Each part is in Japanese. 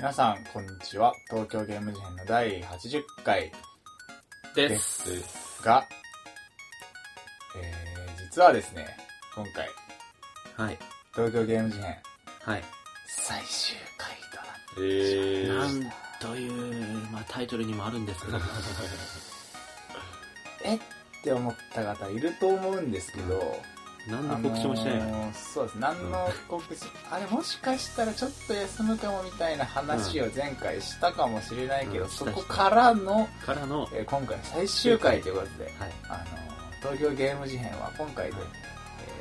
皆さん、こんにちは。東京ゲーム事変の第80回で。ですすが、えー、実はですね、今回、はい。東京ゲーム事変はい。最終回となって、えー、なんという、まあ、タイトルにもあるんですけど、えって思った方いると思うんですけど、何の告知もしてないよ。あのーそうです。何の告知、あれもしかしたらちょっと休むかもみたいな話を前回したかもしれないけど、うんそこからの、からの、えー今回最終回ということで、はい。あのー東京ゲーム事変は今回で、えー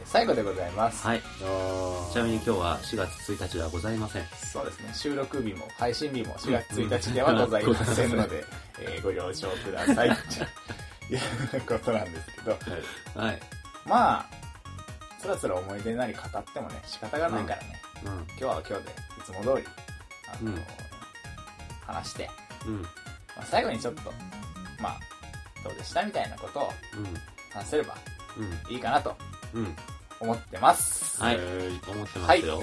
最後でございます。はい。ちなみに今日は4月1日ではございません。そうですね。収録日も配信日も4月1日ではございませんので、えーご了承ください。ということなんですけど、はい。まあ、つらつら思い出なり語ってもね、仕方がないからね。うん。今日は今日でいつも通りあの、うん話して、うん。まあ、最後にちょっとまあどうでしたみたいなことを話せればうん。いいかなと。思ってます、はいえー思ってますよ。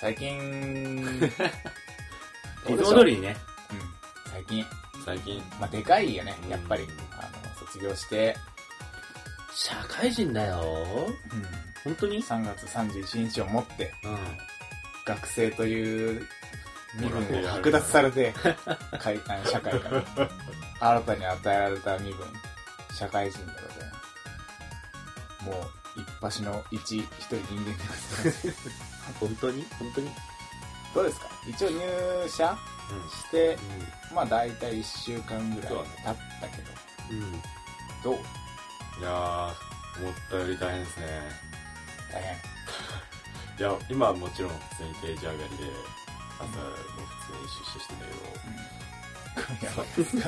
最近いつも通りにね。うん、最近、最近、まあ、でかいよねうんやっぱり、あの卒業して、社会人だよ。うん、本当に3月31日をもってうん。学生という身分を剥奪されて会あの社会から新たに与えられた身分社会人でございますもう一発の一一人人間です本当に？本当に？どうですか？一応入社してまあ大体1週間ぐらい経ったけうん。うん。どどう？いやー、思ったより大変ですね。大変いや、今はもちろん普通に定時上がりで、朝も普通に出社してた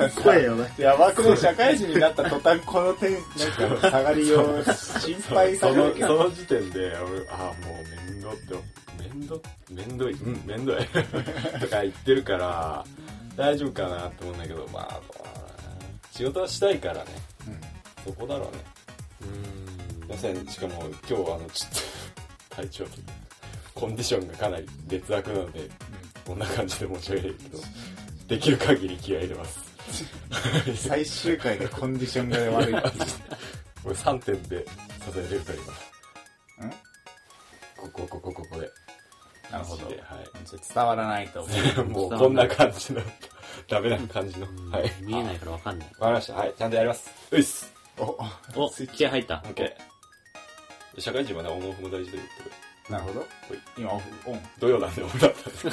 けど、声よね。やばくね社会人になった途端この点なんか下がりを心配さそのれるけどその時点で、俺、あーもう面倒って、面倒面倒い、うん、面倒いとか言ってるから、大丈夫かなって思うんだけど、まあ、まあ仕事はしたいからね、うんそこだろうね。うん。まさに、しかも今日はあの、ちょっと、体調、コンディションがかなり劣悪なので、こんな感じで申し訳ないけど、できる限り気合い入れます。最終回でコンディションが悪いっていうこれ3点で支えれるから今。ん？ここ、ここ、ここで。なるほどはちょっと伝わらないと思うい。もうこんな感じの、ダメな感じの。うんはい。見えないからわかんない。わかりました。はい。ちゃんとやります。ういっす。おお、気合入った。オッケー。社会人はね、オンオフも大事だよってこなるほど今オフオンと。土曜なんでオフだったんですけ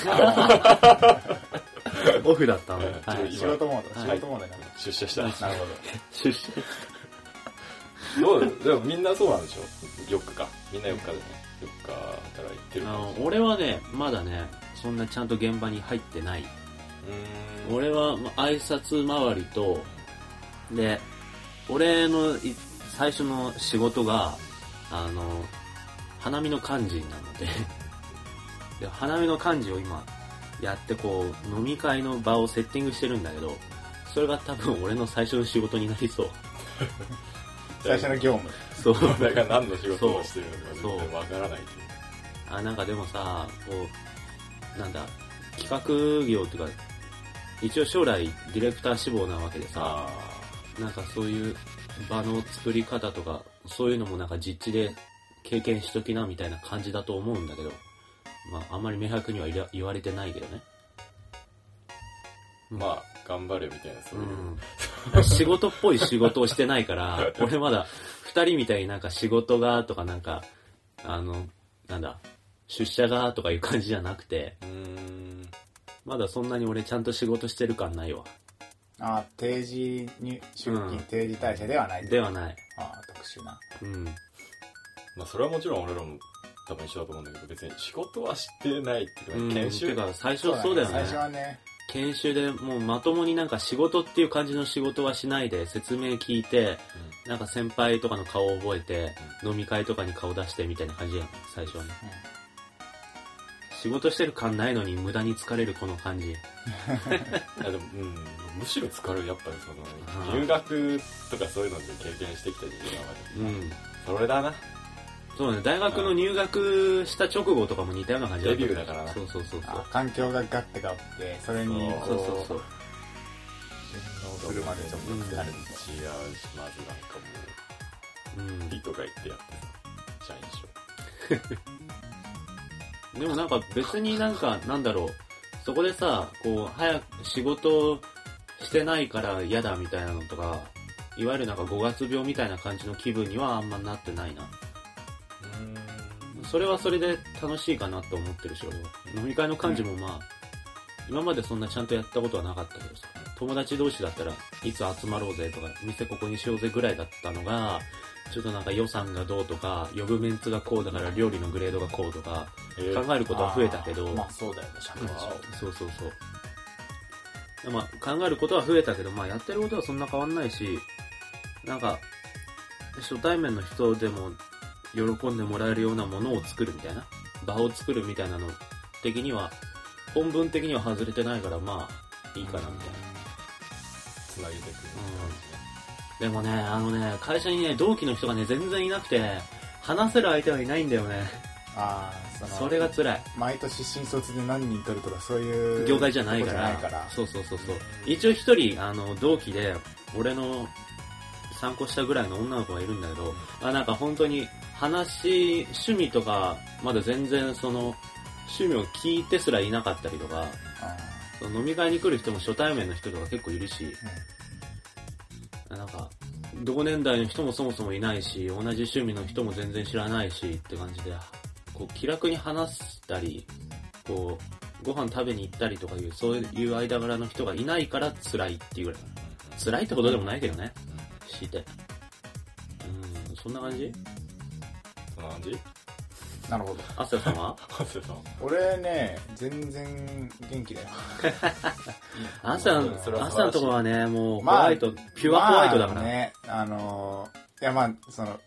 ど。オフだったのうんはい。仕事モードはい仕事モードになる出社した。なるほど出社。どうでもみんなそうなんでしょ ?4 日か。みんな4日でね。4日働いてるあの。俺はね、まだね、そんなちゃんと現場に入ってない。うーん。俺はま挨拶回りと、で、俺のい最初の仕事が、あの、花見の幹事なので、で花見の幹事を今やってこう、飲み会の場をセッティングしてるんだけど、それが多分俺の最初の仕事になりそう。最初の業務そう。だから何の仕事をしてるのかそう全然わからないという。あ、なんかでもさ、こう、なんだ、企画業っていうか、一応将来ディレクター志望なわけでさ、あなんかそういう場の作り方とか、そういうのもなんか実地で経験しときなみたいな感じだと思うんだけど、まああんまり明白には言われてないけどね。ーまあ、頑張れみたいな、そういう。うん。仕事っぽい仕事をしてないから、俺まだ二人みたいになんか仕事がとかなんか、あの、なんだ、出社がとかいう感じじゃなくて、うーん。まだそんなに俺ちゃんと仕事してる感ないわ。ああ定時に出勤、うん。定時退社ではない。ではない。ああ特殊な。うん。まあ、それはもちろん俺らも多分一緒だと思うんだけど、別に仕事はしてないっていううん、か、研修。てか最初そうだよね。最初はね。研修でもうまともになんか仕事っていう感じの仕事はしないで説明聞いて、なんか先輩とかの顔を覚えて、飲み会とかに顔出してみたいな感じやん、最初はね。仕事してる感ないのに無駄に疲れるこの感じ。いやでも、うん、むしろ疲れる、やっぱりその、入学とかそういうので経験してきた時期がある。うん。それだな。そうね、大学の入学した直後とかも似たような感じデビューだからなそうそうそうそうあ。環境がガッて変わって、それにそうこそうそうそう。う、するまでちょっとうんなるみ違うし、まずなんかもうんう、ピとか言ってやってさ、社員証。でもなんか別になんか、なんだろう、そこでさ、こう、早く仕事してないから嫌だみたいなのとか、いわゆるなんか5月病みたいな感じの気分にはあんまなってないな。それはそれで楽しいかなと思ってるし、俺は。飲み会の感じもまあ、今までそんなちゃんとやったことはなかったけどさ、友達同士だったらいつ集まろうぜとか、店ここにしようぜぐらいだったのが、ちょっとなんか予算がどうとか、呼ぶメンツがこうだから料理のグレードがこうとか、えー考えることは増えたけど、まあそうだよね、社会人。そうそうそう。まあ、考えることは増えたけど、まあ、やってることはそんな変わんないし、なんか、初対面の人でも喜んでもらえるようなものを作るみたいな、場を作るみたいなの的には、本文的には外れてないから、まあ、いいかなみたいな。つなげてくるでもね、あのね、会社にね、同期の人がね、全然いなくて、話せる相手はいないんだよね。ああ、その、それが辛い。毎年新卒で何人取るとかそういう業界じゃないから。からそうそうそうそう。一応一人、あの、同期で、俺の参考したぐらいの女の子がいるんだけど、あなんか本当に話、趣味とか、まだ全然その、趣味を聞いてすらいなかったりとか、あその飲み会に来る人も初対面の人とか結構いるし、なんか、同年代の人もそもそもいないし、同じ趣味の人も全然知らないしって感じで、こう気楽に話したり、こう、ご飯食べに行ったりとかいう、そういう間柄の人がいないから辛いっていうぐらい。辛いってことでもないけどね。して。うん、そんな感じ？そんな感じ？あなるほど。アスヤさんは？ハセさん。俺ね、全然元気だよ。アスヤのところはね、もうホまあワイト、ピュアホワイトだから。まあね、あのーいやまあ、その、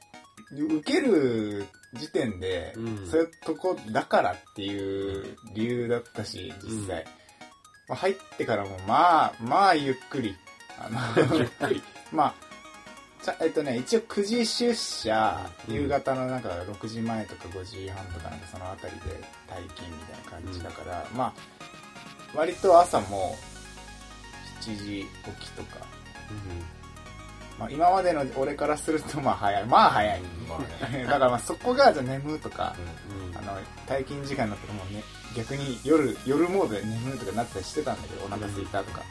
受ける時点で、うんそういうとこだからっていう理由だったし、実際。うんまあ、入ってからも、まあ、まあ、ゆっくり。あの、ゆっくり。まあ、えっとね、一応9時出社、うん夕方のなんか6時前とか5時半とかなんかそのあたりで退勤みたいな感じだから、まあ、割と朝も7時起きとか、まあ今までの俺からするとまあ早い。まあ早い。だからまあそこがじゃあ眠うとか、うんうん。あの、退勤時間になったらもうね、逆に夜、夜モードで眠うとかなったりしてたんだけど、お腹空いたとか。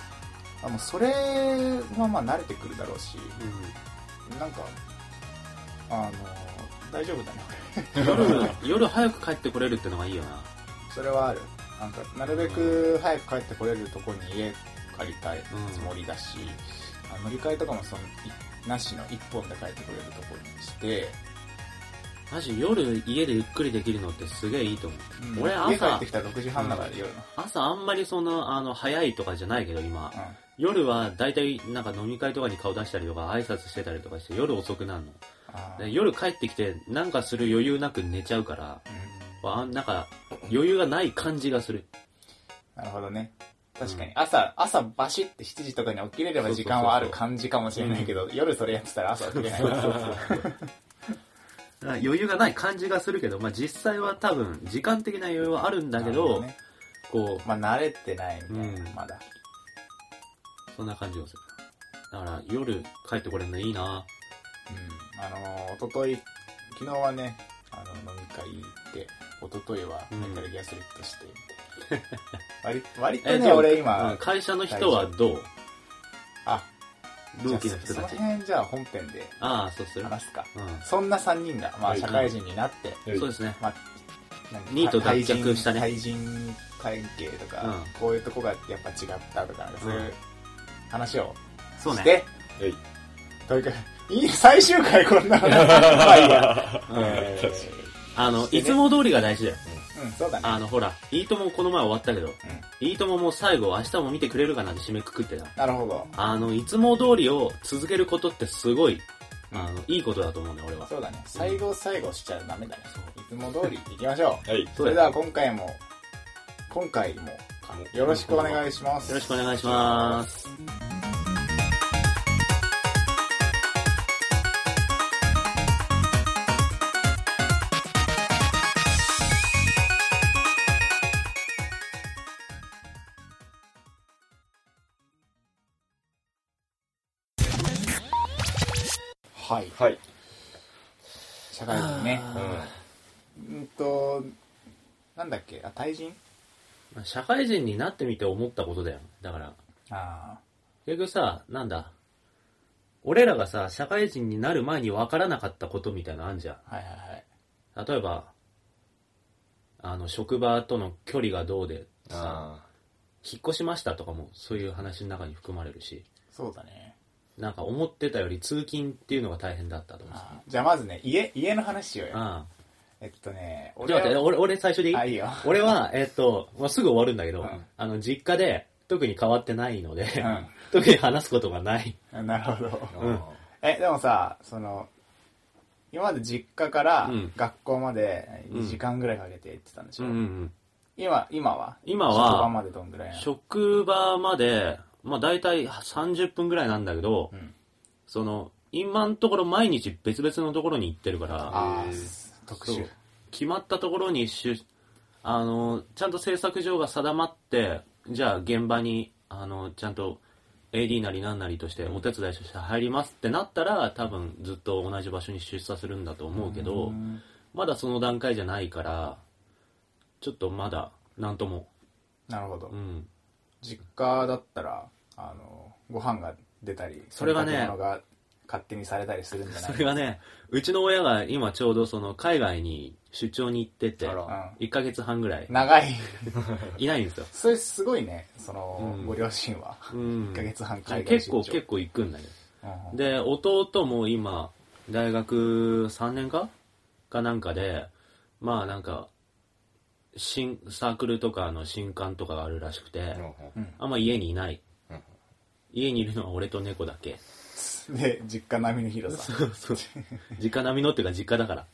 あもうそれはまあ慣れてくるだろうし、なんか、あの、大丈夫だね。夜、夜早く帰ってこれるってのがいいよな。それはある。なんか、なるべく早く帰ってこれるとこに家借りたいつもりだし、あ乗り換えとかもその、いなしの一本で帰ってこれるとこにして、マジ夜家でゆっくりできるのってすげえいいと思う。うん俺朝家帰ってきたら6時半だから、夜の。朝あんまりその、あの、早いとかじゃないけど今、う夜は大体なんか飲み会とかに顔出したりとか挨拶してたりとかして夜遅くなるの。で夜帰ってきてなんかする余裕なく寝ちゃうから、うんあなんか余裕がない感じがする。なるほどね。確かに。朝、朝バシって7時とかに起きれれば時間はある感じかもしれないけど、夜それやってたら朝起きれない。余裕がない感じがするけど、まあ実際は多分時間的な余裕はあるんだけど、ねこう、まあ慣れてないみたいな、うんまだ。そんな感じがする。だから夜帰ってこれるのいいなうん。あのー、おととい、昨日はね、あの、飲み会行って、おとといはうんメタルギアソリッドして、みたいな。割割とえ、ね、俺うん今、会社の人はどう？あ、同期の人じゃあそたちその。辺じゃあ本編でああ、そうする。話すか。うそんな3人が、まあはい社会人になって、ん。そうですね。まあ、何ニート脱却したね対人関係とか、うんこういうとこがやっぱ違ったとか、そういう話をそうね。して、えい。というか、いい、最終回こんなの。まあいいや。うんえあの、ねいつも通りが大事だよ。ーうん、そうだね。あの、ほら、いいともこの前終わったけど、いいとももう最後、明日も見てくれるかなって締めくくってた。なるほど。あの、いつも通りを続けることってすごい、うんあの、いいことだと思うね、俺は。そうだね。最後最後しちゃダメだね。いつも通り行きましょう。はい。それでは今回も、今回もよろしくお願いします。よろしくお願いします。はい。はい。社会人ね。うんと、なんだっけ、あ、対人？社会人になってみて思ったことだよ。だから、あ結局さ、なんだ、俺らがさ、社会人になる前に分からなかったことみたいなのあんじゃん。あ。はいはいはい。例えば、あの、職場との距離がどうでん。さ、あ引っ越しましたとかもそういう話の中に含まれるし、そうだね。なんか思ってたより通勤っていうのが大変だったと思う。あーじゃあまずね、家、家の話しようよ。あえっとね、あ。じゃあ待って、俺、俺最初でいい？あ、いいよ。俺は、えっと、まあ、すぐ終わるんだけど、うんあの、実家で特に変わってないので、う 特に話すことがない。ん。なるほど。ーうんえ、でもさ、その、今まで実家からうん学校までうん2時間ぐらいかけて行ってたんでしょ、うんうん今、今は？今職場は、までどんぐらいなの？職場まで、まあ大体30分ぐらいなんだけど、うんその、今のところ毎日別々のところに行ってるから、あー、特そう殊。決まったところにしゅあのちゃんと制作上が定まってじゃあ現場にあのちゃんと AD なりなんなりとしてお手伝いとして入りますってなったら多分ずっと同じ場所に出社するんだと思うけどんまだその段階じゃないからちょっとまだなんともなるほどう。ん実家だったら、あの、ご飯が出たり、それがね勝手にされたりするんじゃない？それがねうちの親が今ちょうどその海外に出張に行っててあらうん。1ヶ月半ぐらい。長い。いないんですよ、それすごいね、その、うん。ご両親は。うん。1ヶ月半海外結構出張。結構行くんだけど。うん。うんで弟も今大学3年か？かなんかでまあなんか新サークルとかの新刊とかがあるらしくて、うん。あんま家にいない、うん。家にいるのは俺と猫だけで、実家並みの広さ。実家並みのっていうか実家だから。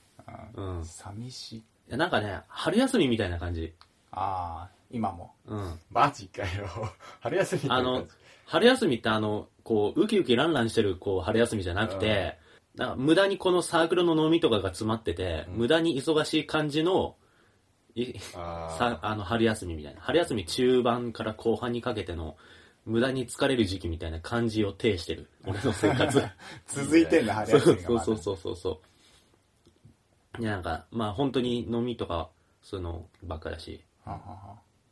うん。寂しい。やなんかね春休みみたいな感じ。ああ、今も。うん。マジかよ。春休みってあの春休みってあのこうウキウキランランしてるこう春休みじゃなくて、なんか無駄にこのサークルの飲みとかが詰まってて、うん。無駄に忙しい感じのいあさあの春休みみたいな。春休み中盤から後半にかけての無駄に疲れる時期みたいな感じを呈してる 俺の生活続いてんだ、春そう休みが。そうそうそうそうそういやなんかまあ本当に飲みとかそういうのばっかだし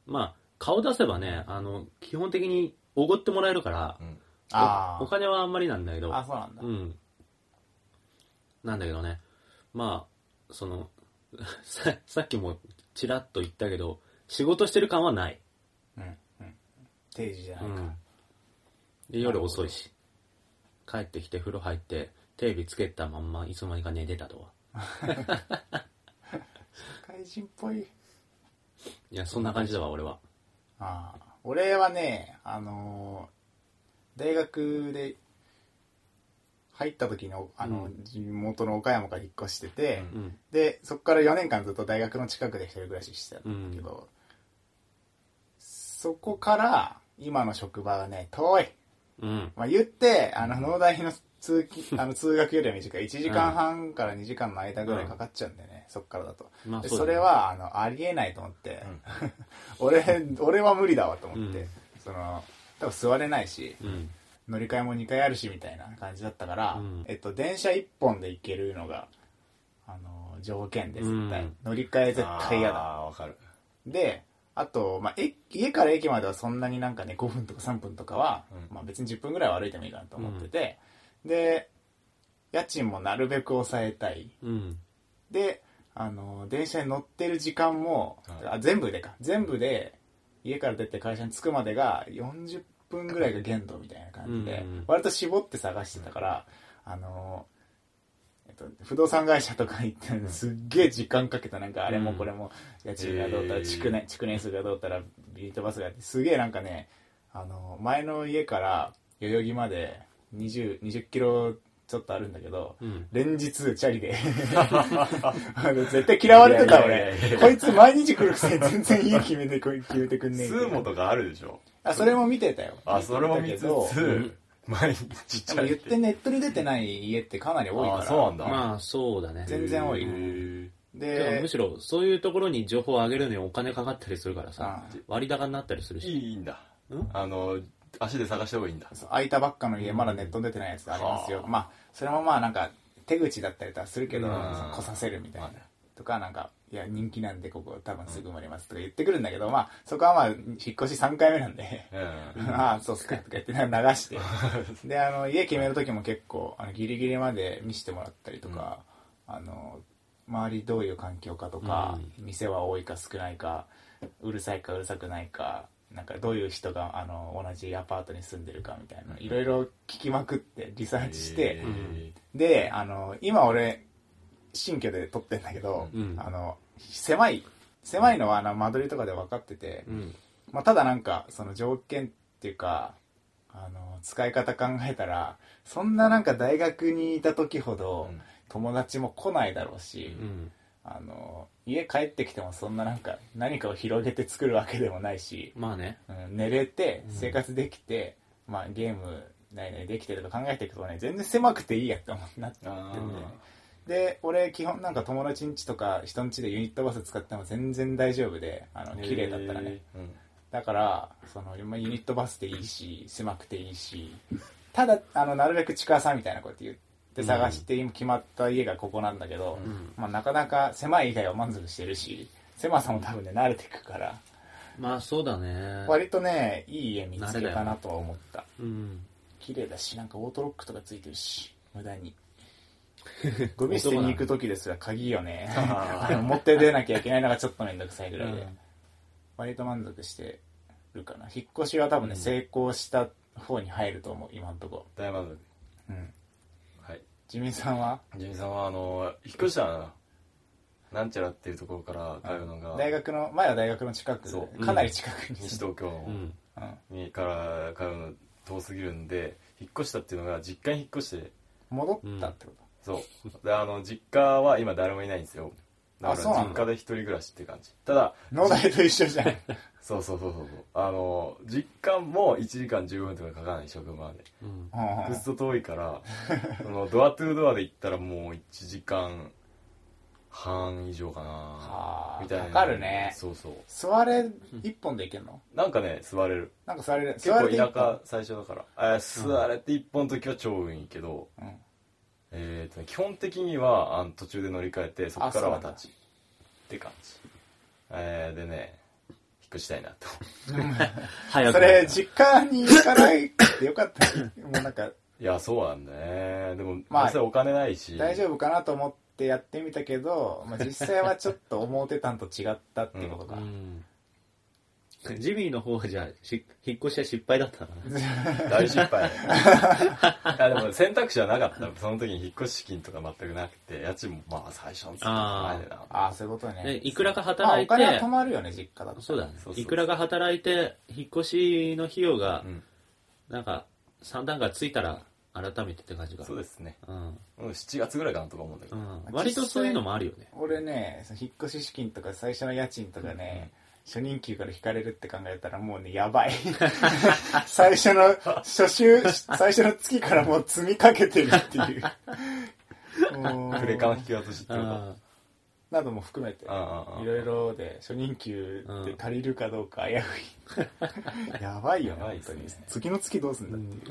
まあ顔出せばねあの基本的におごってもらえるから、うんあおお金はあんまりなんだけどあ。あ、そうなんだう。ん。なんだけどね、まあ、その、ささっきもちらっと言ったけど、仕事してる感はない。うん。うん。定時じゃないか。うん。で、夜遅いし。帰ってきて風呂入って、テレビつけたまんまいつの間にか寝てたとは。社会人っぽい。いや、そんな感じだわ、俺は。ああ。俺はね、あのー大学で入った時の、あの、うん地元の岡山から引っ越してて、うんうん。で、そこから4年間ずっと大学の近くで一人暮らししてたんだけど、そこから今の職場はね、遠い。うん。まあ、言って、あの、農大の通勤、あの、通学よりは短い。1時間半から2時間の間ぐらいかかっちゃうんだよね、そっからだと。まあ、でそうだねそれ、は、あの、ありえないと思って、俺、俺は無理だわと思って、うんその、多分座れないし、うん。乗り換えも2回あるしみたいな感じだったから、うんえっと、電車1本で行けるのが、あの、条件です、絶対。うん乗り換え絶対嫌だ。ああ、わかる。で、あと、まあ、え家から駅まではそんなになんかね、5分とか3分とかは、うん。まあ別に10分ぐらいは歩いてもいいかなと思ってて、で、家賃もなるべく抑えたい。うん。で、あの、電車に乗ってる時間も、はい。あ全部でか、全部で、家から出て会社に着くまでが40分ぐらいが限度みたいな感じで、うんうん。割と絞って探してたから、あの、えっと、不動産会社とか行って、すっげえ時間かけたなんかあれもこれも家賃がどうたら、えー。築年、築年数がどうたら、ビートバスがあって、すげえなんかね、あの、前の家から代々木まで20、20キロちょっとあるんだけど、うん。連日チャリで。あの絶対嫌われてた俺。こいつ毎日来るくせに全然家決めて決めてくんねえスーモとかあるでしょ？あそれも見てたよ。あ、それも見てたけどつ、毎日ちっちゃいでも言ってネットに出てない家ってかなり多いから。あそうなんだ。まあ、そうだね。全然多い。でむしろ、そういうところに情報を上げるのにお金かかったりするからさ、あ割高になったりするし。いいんだ。ん？あの足で探した方がいいんだ。空いたばっかの家まだネットに出てないやつありますよ、はあまあそれもまあなんか手口だったりとかするけど、来させるみたいな、とかなんかいや人気なんでここ多分すぐ埋まりますとか言ってくるんだけど、まあそこはまあ引っ越し3回目なんでうん。ああそうっすかとか言って流して。であの家決める時も結構あのギリギリまで見せてもらったりとか、あの周りどういう環境かとか、店は多いか少ないかうるさいかうるさくないかなんかどういう人があの同じアパートに住んでるかみたいないろいろ聞きまくってリサーチして、えであの今俺新居で撮ってんだけど、うん。あの狭い狭いのはあの間取りとかで分かってて、うん。まあ、ただなんかその条件っていうかあの使い方考えたらそんななんか大学にいた時ほどうん。友達も来ないだろうし、うん。あの家帰ってきてもそんななんか何かを広げて作るわけでもないし、まあね。うん、寝れてうん。生活できて、まあ、ゲームないないできてると考えていくとね全然狭くていいやって思ってなってあんだよねで俺基本なんか友達ん家とか人ん家でユニットバス使っても全然大丈夫であのー。綺麗だったらね、うん。だからそのまあユニットバスでいいし狭くていいしただあのなるべく近さみたいなこと言って探して今決まった家がここなんだけど、うん。まあ、なかなか狭い以外は満足してるし狭さも多分ね慣れてくから。まあそうだね。割とねいい家見つけたなとは思った。うん。綺麗だしなんかオートロックとかついてるし無駄に ゴミ捨てに行く時ですら鍵よね。持って出なきゃいけないのがちょっとめんどくさいぐらいで、うん。割と満足してるかな。引っ越しは多分ね、うん。成功した方に入ると思う今んとこ。大満足。うん。はい。ジミーさんは？ジミーさんはあの引っ越したななんちゃらっていうところから通うのが大学の前は大学の近くそう。かなり近くに。西東京のうん。うん。にから通うの遠すぎるんで引っ越したっていうのが実家に引っ越して戻ったってこそう。であの実家は今誰もいないんですよ。だから実家で一人暮らしって感じ。ただと、農大と一緒じゃん。そうそうそうそうそう。あの実家も1時間15分とかかかない職場まで。うん。うんうんずっと遠いから そのドアトゥードアで行ったらもう1時間半以上かなはあみたいな。かかるね。そうそう。座れ一本でいけんの？なんかね座れる。なんか座れる。結構田舎最初だから、えー座れて一本の時は超運いいけど、うんえーとね基本的にはあの途中で乗り換えてそこからは立ち。って感じ。えー、でね引っ越したいなと。早くそれ実家に行かないってよかったね。もうなんか いやそうなんだね。でも、まあ実際お金ないし。大丈夫かなと思ってやってみたけど、まあ、実際はちょっと思ってたんと違ったっていうことか、うんジミーの方はじゃあし引っ越しは失敗だったな？大失敗。いやでも選択肢はなかった。その時に引っ越し資金とか全くなくて家賃もまあ最初の月前でな。ああそういうことね。えいくらかまあ働いて、お金は止まるよね実家だと。そうだね。そうそういくらが働いて引っ越しの費用がうん。なんか3段階ついたら改めてって感じか。そうですね。うん、うん7月ぐらいかなとか思うんだけど、うん、割とそういうのもあるよね。俺ねその引っ越し資金とか最初の家賃とかね、初任給から引かれるって考えたらもうねやばい。最初の初週最初の月からもう積みかけてるっていう。もうクレカの引き渡しっていうかあなども含めていああああろいろで初任給で足りるかどうか危うい。やばいよねやばい本当に。次の月どうすんだ、ーう。ん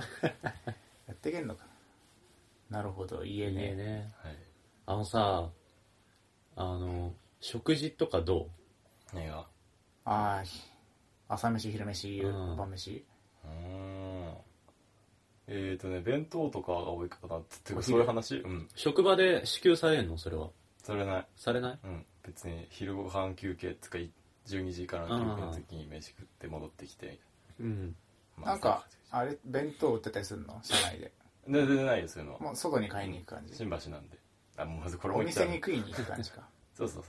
やってけんのかな。なるほど家いいね。ねはい。あのさあの食事とかど何が？ああ朝飯昼飯うん。晩飯。うーん。えーとね弁当とかが多いかなってっていうかそういう話？うん。う職場で支給されんの？それは。それない。されない？うん。別に昼ご飯休憩つか12時からの休憩の時に飯食って戻ってきてうん。まあなんかあれ？弁当売ってたりするの？社内で。全然ないよそういうのは。もう外に買いに行く感じ。新橋なんで。あもうまずこれお店に食いに行く感じか。そうそうう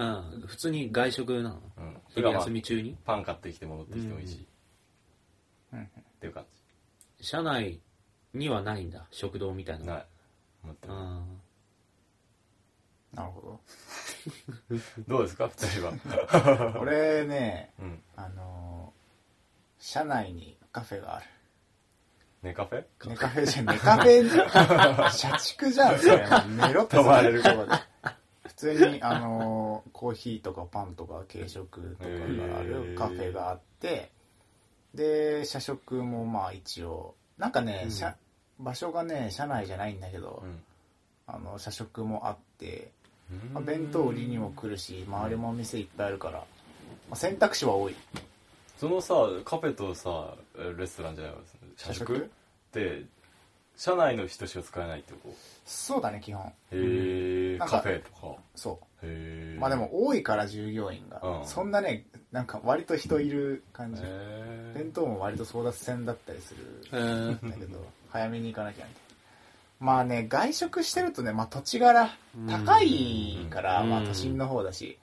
ん。普通に外食なの？そううん。昼休み中に？パン買ってきて戻ってきてもいいし、うん。うんっていう感社内にはないんだ？食堂みたいなの？じない。思ってるあなるほど。うですか？二人どは。俺ねうん。あのー社内にカフェがある。ネカフェ？ネカフェじゃんネカフェ 社畜じゃんそれ。寝ろって。泊まれるとこで普通にあのーコーヒーとかパンとか軽食とかがあへるー。カフェがあってで社食もまあ一応なんかね、うん。社場所がね社内じゃないんだけど、うん。あの社食もあって、うん。まあ、弁当売りにも来るし周りもお店いっぱいあるから、まあ、選択肢は多い。そのさカフェとさレストランじゃないわ社食？って社内の人しか使えないってこそうだね基本。とへえカフェとか。そへえうまあでも多いから従業員が、うん。そんなねなんか割と人いる感じ、へ弁当も割と争奪戦だったりする。んだけど早めに行かなきゃみたいな。まあね外食してるとね、まあ、土地柄高いから、うん。まあ、都心の方だし。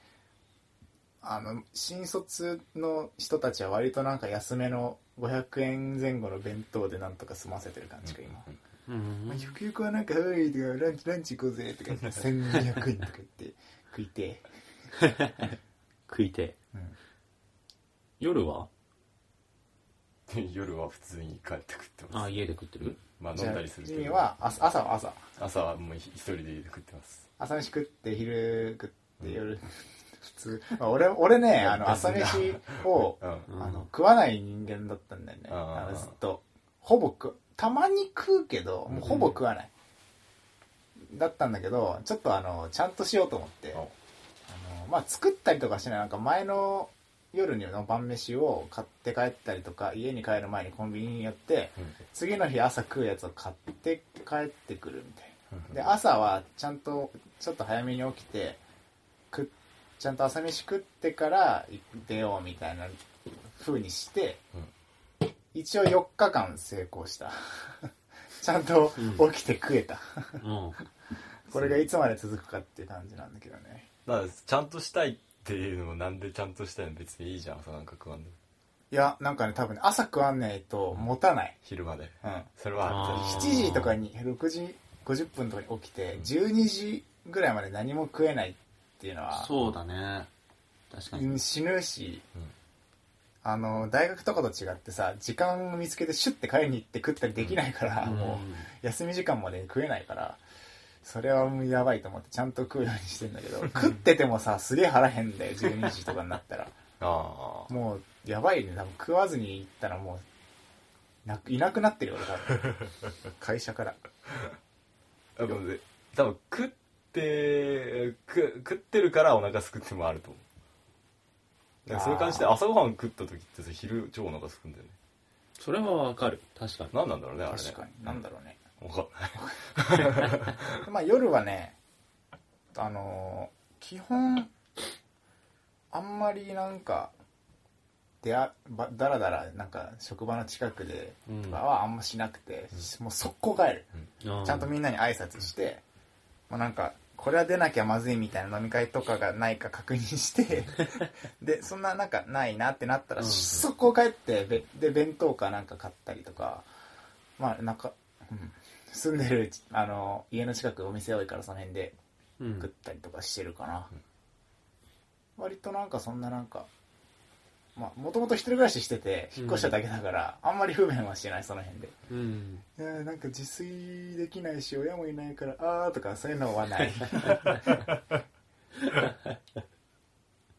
あの新卒の人たちは割となんか安めの500円前後の弁当でなんとか済ませてる感じか今、うんまあ、ゆくゆくはなんか「はい」とかランチ「ランチ行こうぜ」とか言って1200円とか言って 食いて 食いてうん。夜は？夜は普通に帰って食ってます。あ家で食ってる？まあ飲んだりするけど。は朝朝は朝朝はもう一人で家で食ってます。朝飯食って昼食って夜 普通、まあ、俺俺ねあの朝飯をうん。うんあの食わない人間だったんだよね。ずっと。ほぼ食たまに食うけどもうほぼ食わない、だったんだけどちょっとあのちゃんとしようと思って。ああの、まあ、作ったりとかしてない。なんか前の夜にの晩飯を買って帰ったりとか家に帰る前にコンビニに寄ってうん。次の日朝食うやつを買って帰ってくるみたいな。うん。で朝はちゃんとちょっと早めに起きてくちゃんと朝飯食ってから出ようみたいな風にして、一応4日間成功した。ちゃんと起きて食えた、うん。これがいつまで続くかっていう感じなんだけどね。だからちゃんとしたいっていうのもなんでちゃんとしたいの別にいいじゃん朝なんか食わんでもいやなんかね多分ね朝食わんないと持たない、昼まで。うん、それはああー。7時とかに6時50分とかに起きて12時ぐらいまで何も食えないっていうのはそうだね。確かに。うん死ぬし、うんあの大学とかと違ってさ時間を見つけてシュッて買いに行って食ったりできないから、うん。もう休み時間まで食えないからそれはもうやばいと思ってちゃんと食うようにしてんだけど 食っててもさすげえ腹減んだよ12時とかになったら。ああ。もうやばいね。多分食わずに行ったらもうなくいなくなってるよ俺多分。会社から。多分ね多分食ってく食ってるからお腹すくってもあると思う。だからそういう感じで朝ごはん食った時ってさ昼超お腹すくんだよね。それはわかる。確かに。何なんだろうねあれね。確かに。なんだろうね。分かんない。まあ夜はねあのー基本あんまりなんかであばだらだらなんか職場の近くでうん。とかはあんましなくて、もう速攻帰る。あー。ちゃんとみんなに挨拶して、まあ、なんかこれは出なきゃまずいみたいな飲み会とかがないか確認して でそんななんかないなってなったら、うん。速攻帰ってべで弁当かなんか買ったりとかまあなんか、うん、住んでるあの家の近くお店多いからその辺でうん。食ったりとかしてるかな、割となんかそんななんかまあもともと一人暮らししてて引っ越しただけだから、あんまり不便はしてないその辺で。うん。いやーなんか自炊できないし親もいないからあーとかそういうのはない。だ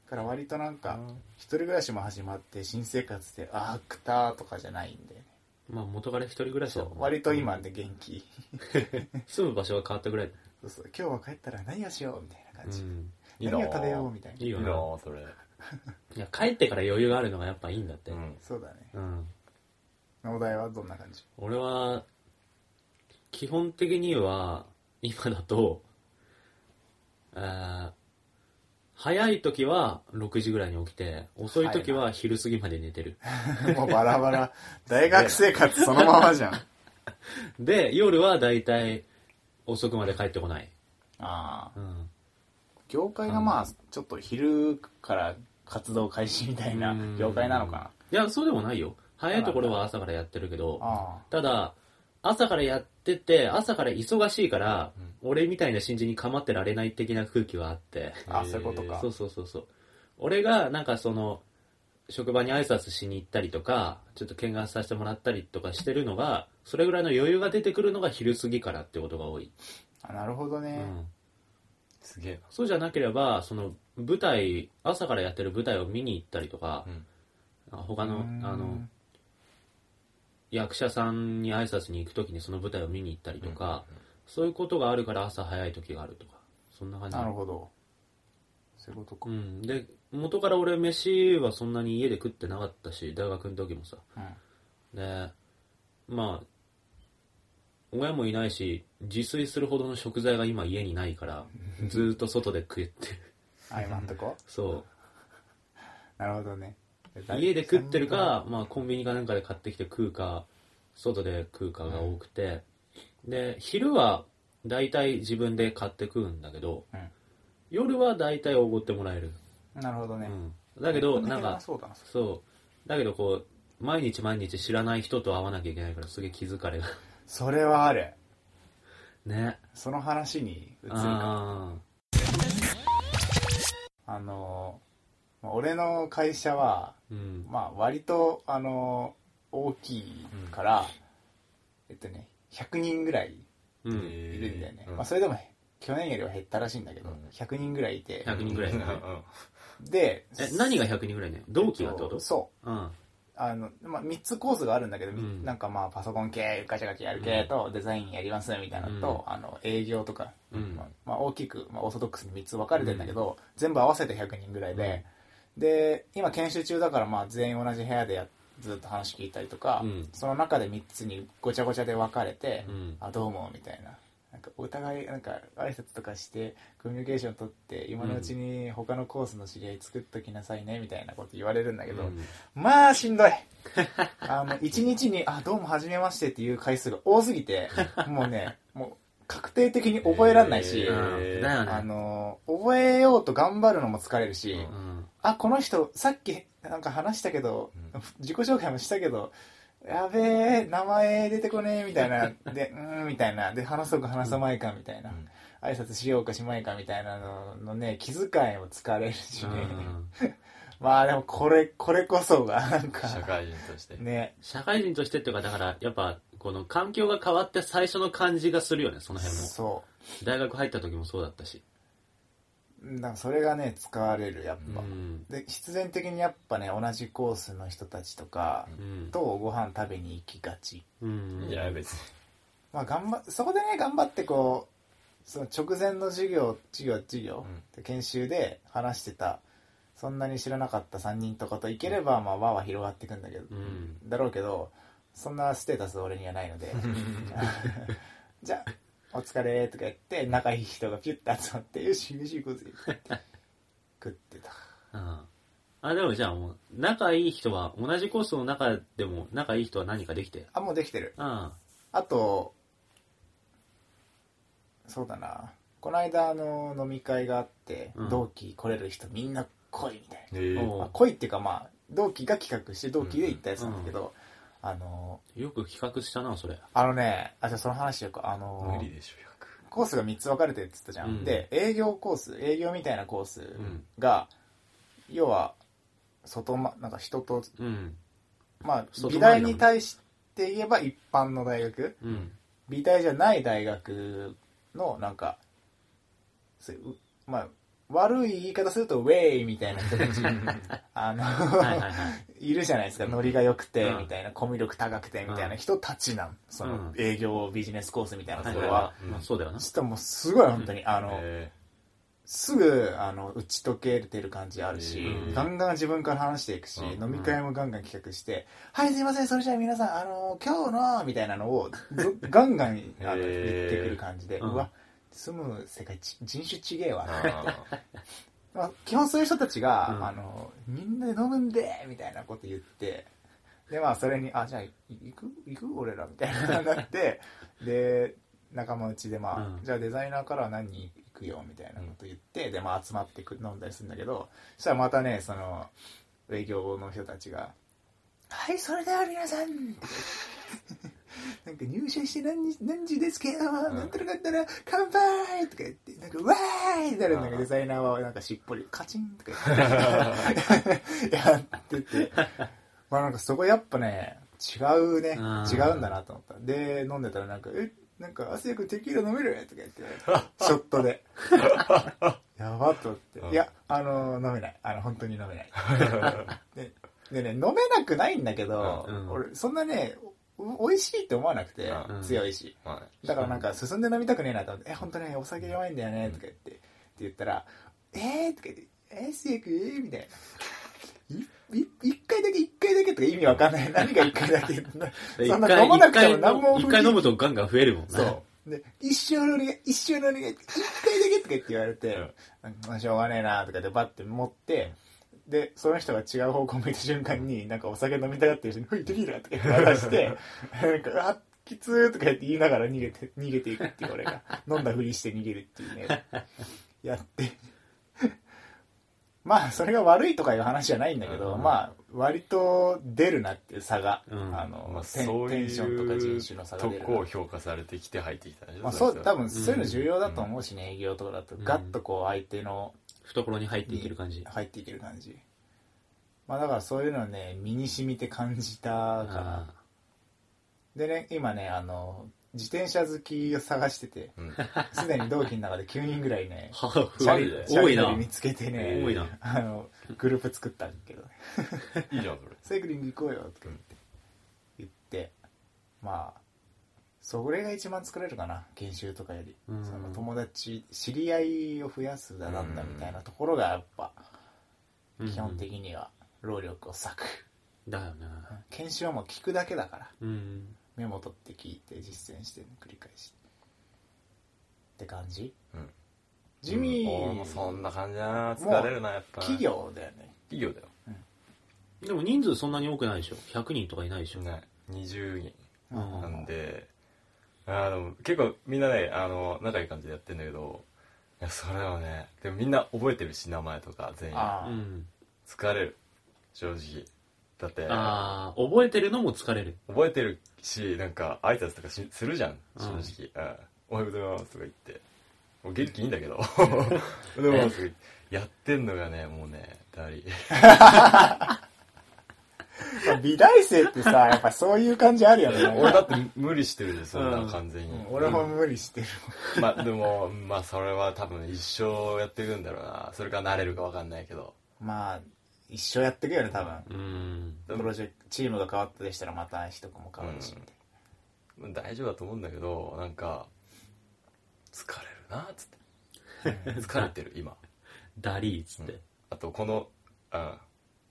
から割となんか一人暮らしも始まって新生活であー食ったーとかじゃないんでまあ元彼一人暮らしだもんね。割と今で元気。住む場所が変わったぐらいそうそう今日は帰ったら何をしようみたいな感じ、うん。いいな何を食べようみたいな。いいよ。なそれいや帰ってから余裕があるのがやっぱいいんだって。うん。そうだね。うん。お題はどんな感じ？俺は基本的には今だとあー早い時は6時ぐらいに起きて遅い時は昼過ぎまで寝てる。もうバラバラ。大学生活そのままじゃん。で夜はだいたい遅くまで帰ってこない、ああうん、業界がまあちょっと昼から活動開始みたいな業界なのかいやそうでもないよ。早いところは朝からやってるけどただ朝からやってて朝から忙しいから、俺みたいな新人に構ってられない的な空気はあって。ああそういうことか。そうそうそうそう。俺がなんかその職場に挨拶しに行ったりとかちょっと見学させてもらったりとかしてるのがそれぐらいの余裕が出てくるのが昼過ぎからってことが多い、あなるほどね、うん、すげえな。そうじゃなければその舞台朝からやってる舞台を見に行ったりとか、うん。あ他のあの役者さんに挨拶に行く時にその舞台を見に行ったりとか、そういうことがあるから朝早い時があるとかそんな感じ。なるほど。そういうことか。うん、で元から俺飯はそんなに家で食ってなかったし大学の時もさ。うん。でまあ親もいないし自炊するほどの食材が今家にないから ずーっと外で食ってるあ今んとこ？そなるほどね。う家で食ってるか、まあ、コンビニかなんかで買ってきて食うか外で食うかが多くて、で昼は大体自分で買って食うんだけど、うん。夜は大体おごってもらえる、なるほどね、うん、だけどこなんかそうだけどこう毎日毎日知らない人と会わなきゃいけないからすげえ気づかれが。それはある。ね。その話に移るかああのまあ俺の会社はーうん。まあ割とあの大きいから、えっとね100人ぐらいうん。いるんだよね、うん。まあ、それでも去年よりは減ったらしいんだけど、うん。100人ぐらいいて、100人ぐらいね。でえ何が100人ぐらいね？同期がってこと？そう。うんあの、まあ、3つコースがあるんだけど、みうん。なんかまあパソコン系ガチャガチャやる系と、デザインやりますみたいなのと、うん。あの営業とか、うん。まあまあ、大きく、まあ、オーソドックスに3つ分かれてるんだけど、全部合わせて100人ぐらいで、で今研修中だからまあ全員同じ部屋でやずっと話聞いたりとか、うん。その中で3つにごちゃごちゃで分かれて、うん。あどうもみたいななんかお互いなんか挨拶とかしてコミュニケーション取って今のうちに他のコースの知り合い作っときなさいねみたいなこと言われるんだけど、うん。まあしんどい。あの一日に「あどうもはじめまして」っていう回数が多すぎてもうねもう確定的に覚えられないし、えーあの覚えようと頑張るのも疲れるし、うん。あこの人さっきなんか話したけど、自己紹介もしたけどやべえ名前出てこねえ みたいな。でうーんみたいな。で話そうか話さまいかみたいな、うん。挨拶しようかしまいかみたいなののね気遣いも疲れるしね、まあでもこれこれこそがなんか社会人として。ね。社会人としてっていうかだからやっぱこの環境が変わって最初の感じがするよねその辺も。そ大学入った時もそうだったし。うだからそれがね使われるやっぱ、うん。で必然的にやっぱね同じコースの人たちとかうん。とご飯食べに行きがち。うん。いや別に。まあ頑張そこでね頑張ってこうその直前の授業授業授業、で研修で話してたそんなに知らなかった3人とかと行ければ、まあ輪は広がっていくんだけど、うん。だろうけどそんなステータス俺にはないので。じゃあお疲れとか言って仲いい人がピュッて集まってよし飯行こうぜって食ってた。うん。あでもじゃあもう仲いい人は同じコースの中でも仲いい人は何かできてあもうできてる。ああとそうだな。この間あの飲み会があって、うん。同期来れる人みんな来いみたいな、えー。おまあ、来いっていうかまあ同期が企画して同期で行ったやつなんだけど、あのよく企画したなそれ。あのねあじゃあその話しようか。あの無理でしょコースが3つ分かれてるって言ったじゃん、うん。で営業コース営業みたいなコースん。が、要は外まなんか人とうん。まあ美大に対して言えば一般の大学。うん。美大じゃない大学のなんかそういうまあ悪い言い方するとウェイみたいな。人たちあの、はいはいはい。いるじゃないですか。ノリが良くてうん。みたいな。コミュ力高くてみたいな。人たちなん。そのうん。営業ビジネスコースみたいなあところは。そうだよな。そしたらもうすごい本当に。あのえ。すぐあの打ち解けてる感じあるし、うん。ガンガン自分から話していくし、うん。飲み会もガンガン企画して「はいすいません。それじゃあ皆さんあの今日の」みたいなのをず ガンガンあの言ってくる感じで、ううんわ住む世界ち人種ちげえわ。まあ、基本そういう人たちが、うん。あのみんなで飲むんでみたいなこと言ってでまあそれに「あじゃあい行く行く？俺ら」みたいななって で仲間内でまあ、うん。じゃあデザイナーからは何人行くよみたいなこと言って、でまあ集まってく飲んだりするんだけどそしたらまたねその営業の人たちが「はいそれでは皆さん」なんか入社して何日何時ですけど、なんとなかったら乾杯とか言ってなんかわーいってなるんだけどうんデザイナーはなんかしっぽりカチンとか言って。やってて。まあなんかそこやっぱね違うね。うん。違うんだなと思った。で飲んでたらなんか「え？なんか亜生君テキーラ飲める?」とか言って。ショットで。やばっと思って。うん。いやあの飲めない。あの本当に飲めない。ででね飲めなくないんだけど、うん。俺そんなねう美味しいって思わなくて、うん強いし。はだからなんか進んで飲みたくねえなと思って、え、本当ね、お酒弱いんだよね、とか言って、って言ったら、えーとか言って、えー、せいく？みたいな。一回だけ、一回だけとか意味わかんない。何が一回だけ。一そんな回、飲まなくても何も一回飲むとガンガン増えるもんな。そう。で、一生のお願い、一生のお願い、一回だけとか言って言われて、うんまあしょうがねえなとかでバッて持って、で、その人が違う方向向いた瞬間に、なんかお酒飲みたがってる人に、ほい、テキーラ!とか言って渡して、なんか、あ、きつー!とか言って言いながら逃げて、逃げていくっていう俺が、飲んだふりして逃げるっていうね、やって。まあ、それが悪いとかいう話じゃないんだけど、うん。まあ、割と出るなっていう差が、うん。あの、まあ、テンションとか人種の差がと出るなこを評価されてきて入ってきたでしょまあ、そう、多分分そういうの重要だと思うしね、営業とかだと、うんガッとこう相手の懐に入っていける感じ。入っていける感じ。まあだからそういうのね、身に染みて感じたかな。あでね、今ね、あの、自転車好きを探してて、うん。すでに同期の中で9人ぐらいね チャリチャ見つけてね、多いな。あの、グループ作ったんだけど。ね、いいじゃんそれ。サイクリング行こうよ、とか言って、言って、まあ、それが一番作れるかな、研修とかより。うんその友達、知り合いを増やすだなんだみたいなところがやっぱ、基本的には労力を割く。だよな。研修はもう聞くだけだから、うん。メモ取って聞いて実践して繰り返し。って感じ？うん地味、うんそんな感じだな疲れるなやっぱ企業だよね。企業だよでも人数そんなに多くないでしょ ?100 人とかいないでしょね20人うんなんであーでも結構みんなねあの仲いい感じでやってんだけどいやそれはねでもみんな覚えてるし名前とか全員。ああ、うん。疲れる。正直。だってああ、覚えてるのも疲れる。覚えてるしなんか挨拶とかしするじゃん。正直、うん。おはようございますとか言って。もう元気いいんだけど。おはようございますとか言って。やってんのがねもうねだりまあ美大生ってさ、やっぱそういう感じあるよね。俺だって無理してるでそんなうん完全に、うん俺も無理してる。まあでもまあそれは多分一生やっていくんだろうなそれから慣れるか分かんないけどまあ、一生やっていくよね、多分。うん。プロジェクト、チームが変わったでしたらまた人も変わるし、みたいまあ大丈夫だと思うんだけどなんか疲れるなっつって 疲れてる今ダリーっつって。あとこのあ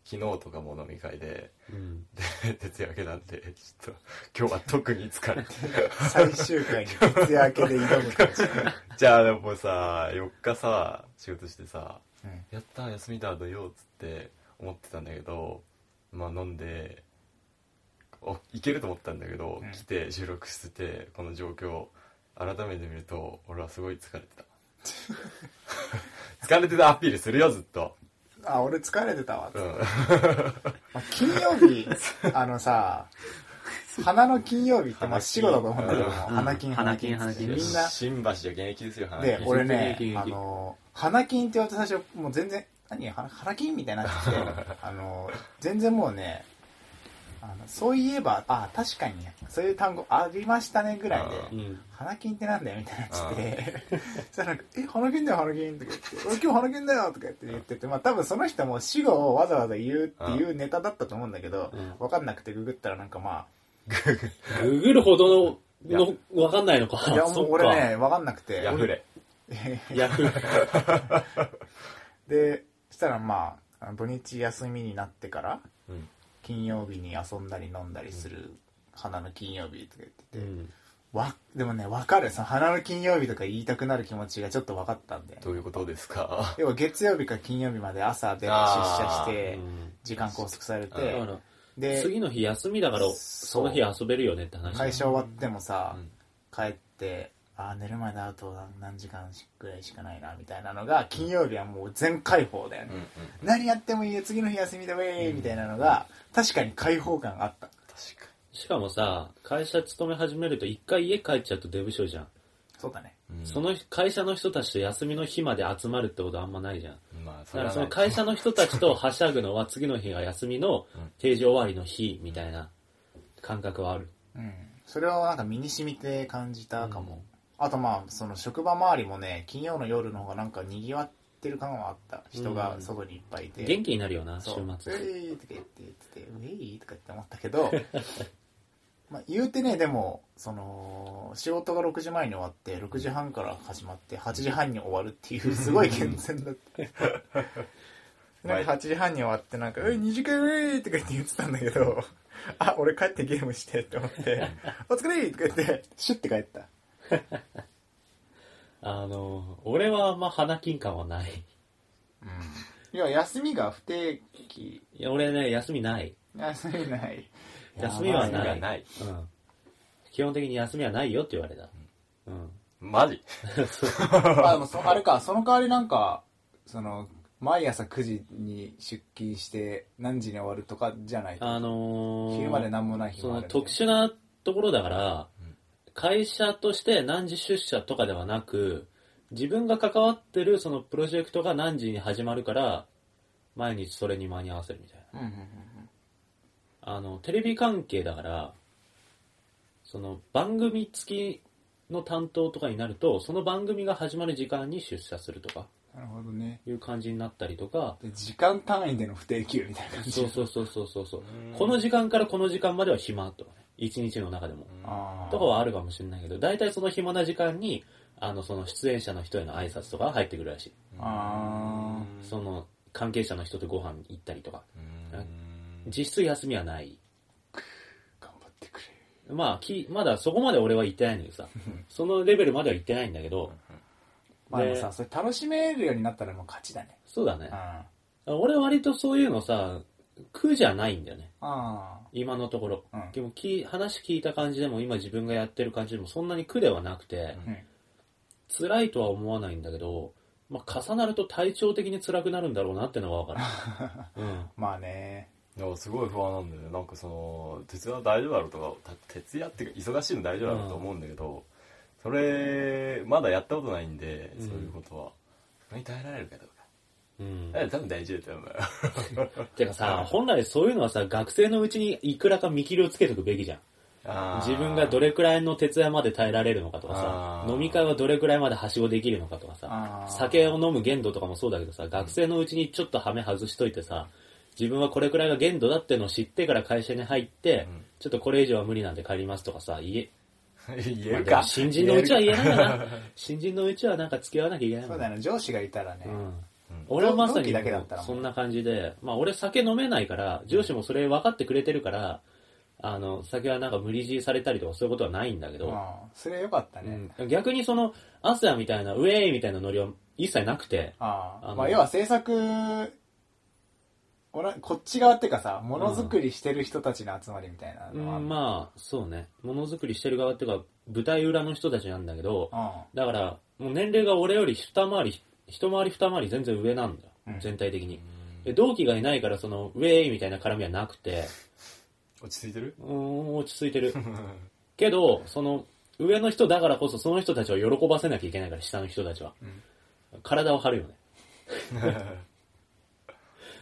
昨日とかも飲み会でうん。で徹夜明けなんでちょっと今日は特に疲れてな。最終回に徹夜明けで挑む感じ。じゃあでもさ4日さ仕事してさうんやった休みだ土曜っつって思ってたんだけどまあ飲んでおいけると思ったんだけど、うん来て収録しててこの状況を改めて見ると俺はすごい疲れてた 疲れてたアピールするよずっとあ、俺疲れてたわ。うん。まあ金曜日、あのさ、花の金曜日ってまあ死後だと思うんだけども、うん。花金、花金。花金。みんな、新橋じゃ現役ですよ花で、金俺ねあの、花金って言われて最初、もう全然、何？花花金みたいになってて、あの、全然もうね、あのそういえば、あ、確かに、そういう単語ありましたねぐらいで、うん。花金ってなんだよみたいになってて、そしたらなんか、え、花金だよ、花金とか言って、俺今日花金だよとか言って言ってて、まあ多分その人も死後をわざわざ言うっていうネタだったと思うんだけどうん、わかんなくてググったらなんかま ググるほどの、の、わかんないのか。あ、いやもそう俺ね、わかんなくて、ヤフレ。ヤフー。で、そしたらまあ、土日休みになってから、うん金曜日に遊んだり飲んだりする花の金曜日とか言ってて、うん。わ、でもね、わかる。その花の金曜日とか言いたくなる気持ちがちょっと分かったんだよね。どういうことですか？要は月曜日から金曜日まで朝で出あー社して、うん時間拘束されだてで、次の日休みだから、その日遊べるよねって話。会社終わってもさうん、帰って、あー寝るまであと何時間ぐらいしかないな、みたいなのが、金曜日はもう全開放だよね。うんうん何やってもいいよ、次の日休みだ、ウェーイみたいなのが、確かに開放感あった。確かしかもさ、会社勤め始めると一回家帰っちゃうとデブ症じゃん。そうだね。その会社の人たちと休みの日まで集まるってことあんまないじゃん。まあだからその会社の人たちとはしゃぐのは次の日が休みのうん定時終わりの日みたいな感覚はある。うん。それをなんか身に染みて感じたかも。あとまあ、その職場周りもね、金曜の夜の方がなんか賑わってる感はあった。人が外にいっぱいいて。元気になるよな、週そう、ウ末。ェイとか言って言ってて、ウェイとかって思ったけど、まあ、言うてね、でも、その、仕事が6時前に終わって、6時半から始まって、8時半に終わるっていう、すごい健全だった。なんか8時半に終わって、なんか、うい、2時間ういとか言って言ってたんだけど、あ、俺帰ってゲームしてって思って、お疲れとか言って、シュッて帰った。あの、俺はあんま花金感はない。いや、休みが不定期。いや、俺ね、休みない。休みない。休みは休みない。がないうん。基本的に休みはないよって言われた。うん。マジ？あ、でもそ、あれか、その代わりなんか、その、毎朝9時に出勤して、何時に終わるとかじゃない。あのー、昼まで何もない日そのもある。特殊なところだからうん、会社として何時出社とかではなく、自分が関わってるそのプロジェクトが何時に始まるから、毎日それに間に合わせるみたいな。うんうんうんあの、テレビ関係だから、その番組付きの担当とかになると、その番組が始まる時間に出社するとか、なるほどね。いう感じになったりとか、で時間単位での不定休みたいな感じ。そうそうそうそうそうそううんこの時間からこの時間までは暇とかね、一日の中でも。とかはあるかもしれないけど、大体その暇な時間に、あの、その出演者の人への挨拶とかが入ってくるらしい。あその、関係者の人とご飯行ったりとか。うん実質休みはない。頑張ってくれ。まあ、きまだそこまで俺は行ってないんだけどさ、そのレベルまでは行ってないんだけど、でまあでもさ、それ楽しめるようになったらもう勝ちだね。そうだねうん。。俺割とそういうのさ、苦じゃないんだよね。あ今のところ。うんでもき話聞いた感じでも今自分がやってる感じでもそんなに苦ではなくて、あ。うん。辛いとは思わないんだけど、まあ、重なると体調的に辛くなるんだろうなってのは分かる。うん。まあね。いやすごい不安なんだよねなんかその徹夜は大丈夫だろうとかた徹夜っていうか忙しいの大丈夫だろうと思うんだけど、それまだやったことないんで、うんそういうことはそれに耐えられるかどうかうん。え多分大丈夫だと思うよ てかさ、本来そういうのはさ、学生のうちにいくらか見切りをつけとくべきじゃん。自分がどれくらいの徹夜まで耐えられるのかとかさ、飲み会はどれくらいまではしごできるのかとかさ酒を飲む限度とかもそうだけどさ、学生のうちにちょっとハメ外しといてさ、自分はこれくらいが限度だってのを知ってから会社に入って、うんちょっとこれ以上は無理なんで帰りますとかさ、言え、言えるか新人のうちは言えないかな。新人のうちはなんか付き合わなきゃいけないそうだよね。上司がいたらね。うん。俺はまさ同に期だけだったらそんな感じで、まあ俺酒飲めないから、上司もそれ分かってくれてるから、あの、酒はなんか無理強いされたりとかそういうことはないんだけど、うん。それよかったね。うん逆にその、アスヤみたいな、ウェーイみたいなノリは一切なくて、ああ。まあ要は制作、俺こっち側っていうかさ、ものづくりしてる人たちの集まりみたいなうんのはあるまあ、そうね、ものづくりしてる側っていうか、舞台裏の人たちなんだけど、だから、もう年齢が俺より二回り、一回り二回り全然上なんだよ、うん全体的に。で同期がいないから、その、ウェーイみたいな絡みはなくて、落ち着いてる？うーん、落ち着いてる。けど、その、上の人だからこそその人たちを喜ばせなきゃいけないから、下の人たちは。体を張るよね。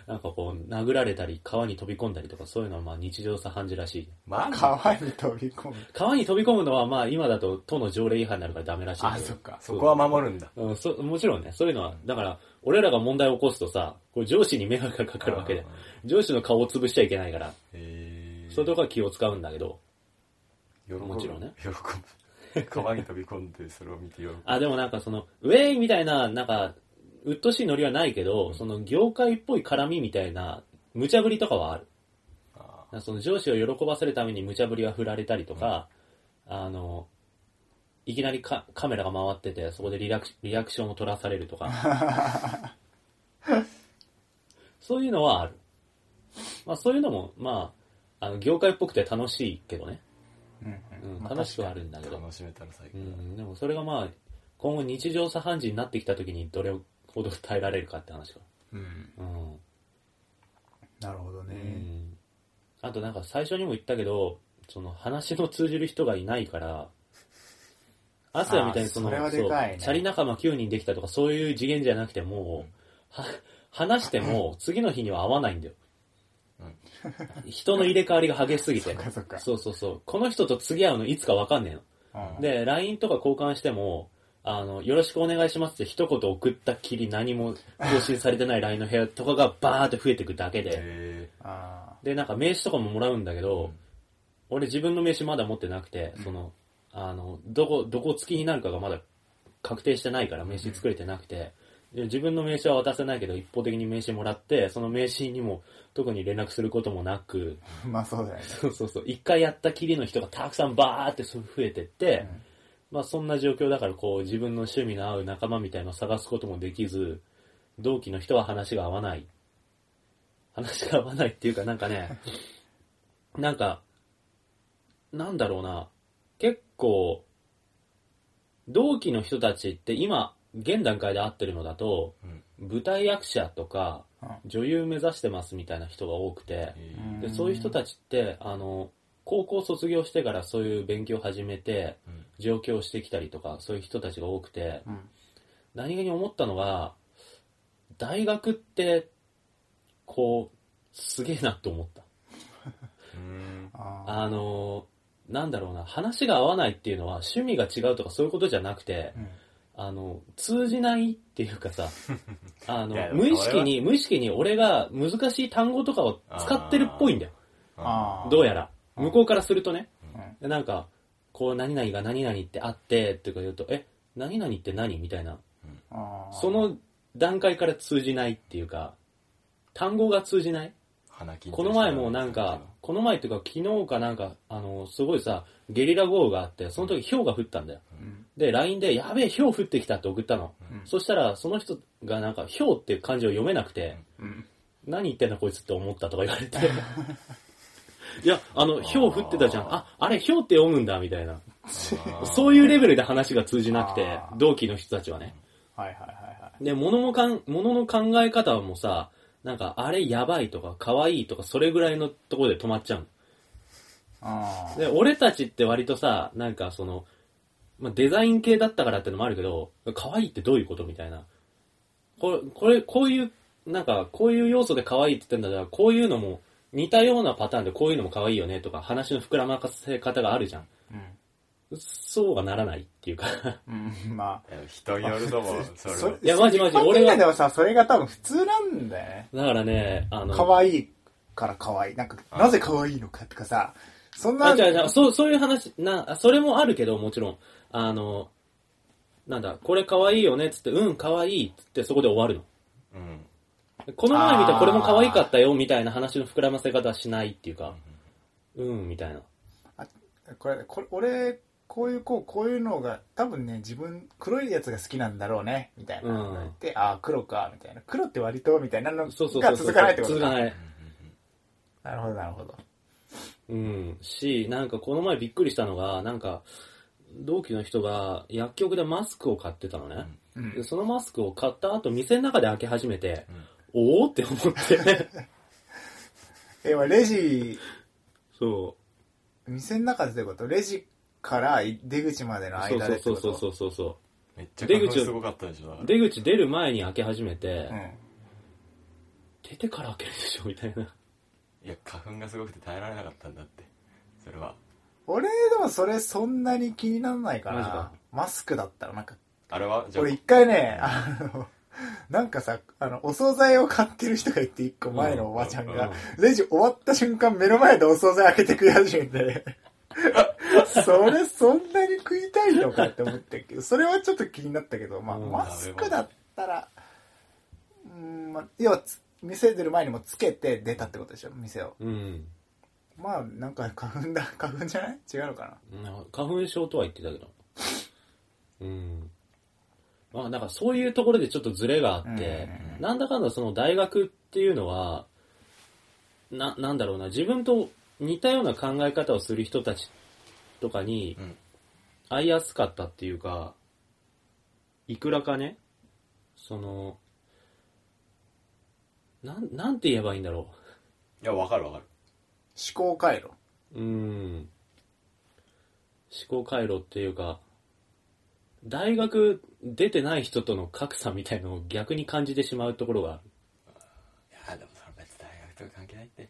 なんかこう、殴られたり、川に飛び込んだりとか、そういうのはまあ日常茶飯事らしい。マジ川に飛び込む。川に飛び込むのはまあ今だと都の条例違反になるからダメらしいあ、そっか。そこは守るんだ。うん、そもちろんね、そういうのは、だから、俺らが問題を起こすとさ、これ上司に迷惑がかかるわけで、上司の顔を潰しちゃいけないから、へー。そういうとこは気を使うんだけど、喜ぶ。もちろんね。喜ぶ。川に飛び込んでそれを見て喜ぶ。あ、でもなんかその、ウェイみたいな、なんか、うっとしいノリはないけど、その業界っぽい絡みみたいな、無茶ぶりとかはある。あその上司を喜ばせるために無茶ぶりは振られたりとか、あの、いきなりカカメラが回ってて、そこでリラクリアクションを取らされるとか。そういうのはある。まあそういうのも、まあ、あの、業界っぽくて楽しいけどね。うんうん、まあ楽しくはあるんだけど。ー楽しめたら最高だうん、でもそれがまあ、今後日常茶飯事になってきた時にどれほど耐えられるかって話か。うん。うん。なるほどうね。んあとなんか最初にも言ったけど、その話の通じる人がいないから、アスヤみたいにその、そそうチャリ仲間9人できたとかそういう次元じゃなくても、は話しても 次の日には会わないんだよ。人の入れ替わりが激しすぎて。そうそうそう。この人と次会うのいつかわかんねえの。うんで、LINE とか交換しても、あの、よろしくお願いしますって一言送ったっきり何も更新されてない LINE の部屋とかがバーって増えていくだけで。で、なんか名刺とかももらうんだけど、俺自分の名刺まだ持ってなくて、その、あの、どこ、どこ付きになるかがまだ確定してないから名刺作れてなくて、で自分の名刺は渡せないけど、一方的に名刺もらって、その名刺にも特に連絡することもなく、まあそうだよね。そうそうそう、一回やったきりの人がたくさんバーって増えてって、まあそんな状況だからこう自分の趣味の合う仲間みたいのを探すこともできず、同期の人は話が合わない。話が合わないっていうかなんかね、なんか、なんだろうな、結構、同期の人たちって今、現段階で会ってるのだと、舞台役者とかうん。女優目指してますみたいな人が多くて、うんでそういう人たちってあの高校卒業してからそういう勉強を始めてうん。上京してきたりとかそういう人たちが多くてうん。何気に思ったのが大学ってこうすげえなと思った。うん。ああのなんだろうな話が合わないっていうのは趣味が違うとかそういうことじゃなくてーうん。あの通じないっていうかさ あの無意識に無意識に俺が難しい単語とかを使ってるっぽいんだよ。どうやら。うん向こうからするとね。うんでなんか、こう、何々が何々ってあって、ってか言うと、え、何々って何？みたいな。その段階から通じないっていうか、単語が通じない？この前もなんか、この前っていうか昨日かなんか、あの、すごいさ、ゲリラ豪雨があって、その時氷が降ったんだよ。うんで、LINE で、やべえ、氷降ってきたって送ったの。うんそしたら、その人がなんか、氷っていう漢字を読めなくて、うん何言ってんだこいつって思ったとか言われて。いや、あの、氷降ってたじゃん。あ、あれ氷って読むんだ、みたいな。そういうレベルで話が通じなくて同期の人たちはね。はいはいはいはいで、物のかん、物の考え方もさ、なんか、あれやばいとか、可愛いとか、それぐらいのところで止まっちゃう。で、俺たちって割とさ、なんかその、まあ、デザイン系だったからってのもあるけど、可愛いってどういうことみたいな。これ、これ、こういう、なんか、こういう要素で可愛いって言ってんだから、こういうのも、似たようなパターンでこういうのも可愛いよねとか、話の膨らませ方があるじゃん。ーそうはならないっていうか。うんうんまあ人によると思うそれ。いやマジマジ俺がではさそれが多分普通なんだよねだからね、あの、可愛いから可愛いなんかなぜ可愛いのかとかさそんなあ、じゃあじゃあそう、そういう話、な、それもあるけど、もちろん。あの、なんだ、これ可愛いよねっつって、うん、可愛いっつってそこで終わるの。うんこの前見たこれも可愛かったよみたいな話の膨らませ方はしないっていうか、うん、みたいな。これこれ俺こういうこうこういうのが多分ね自分黒いやつが好きなんだろうねみたいなうん言って、ああ黒かみたいな黒って割とみたいなのそうそうそうそう。が続かないってことか続かない。なるほどなるほどうん。し、なんかこの前びっくりしたのが、なんか、同期の人が薬局でマスクを買ってたのね。うんでそのマスクを買った後、店の中で開け始めて、おおって思って。えまあレジそう。店の中でってこと？レジから出口までのそう間でってこと？そうそうそうそうそめっちゃ花粉すごかったでしょだかう。ら出口出る前に開け始めて、うん出てから開けるでしょみたいな。いや花粉がすごくて耐えられなかったんだってそれは俺でもそれそんなに気にならないかなマジかマスクだったらなんかあれはじゃあ俺一回ねあの なんかさあのお惣菜を買ってる人がいて一個前のおばちゃんが、レジ終わった瞬間目の前でお惣菜開けて食い始めて それそんなに食いたいのかって思ったけどそれはちょっと気になったけど、まあ、うん。マスクだったらうんまあ要はつ店出る前にもつけて出たってことでしょ店を。うん。まあなんか花粉だ花粉じゃない？違うのかな？な花粉症とは言ってたけど。うん。まあ、だからそういうところでちょっとズレがあって、うんうんうんなんだかんだその大学っていうのは、な、なんだろうな、自分と似たような考え方をする人たちとかにうん会いやすかったっていうか、いくらかね、その、なん、なんて言えばいいんだろいやわかるわかる思考回路う。うん。思考回路っていうか、大学出てない人との格差みたいのを逆に感じてしまうところがある。いやでもそれ別に大学とか関係ないって。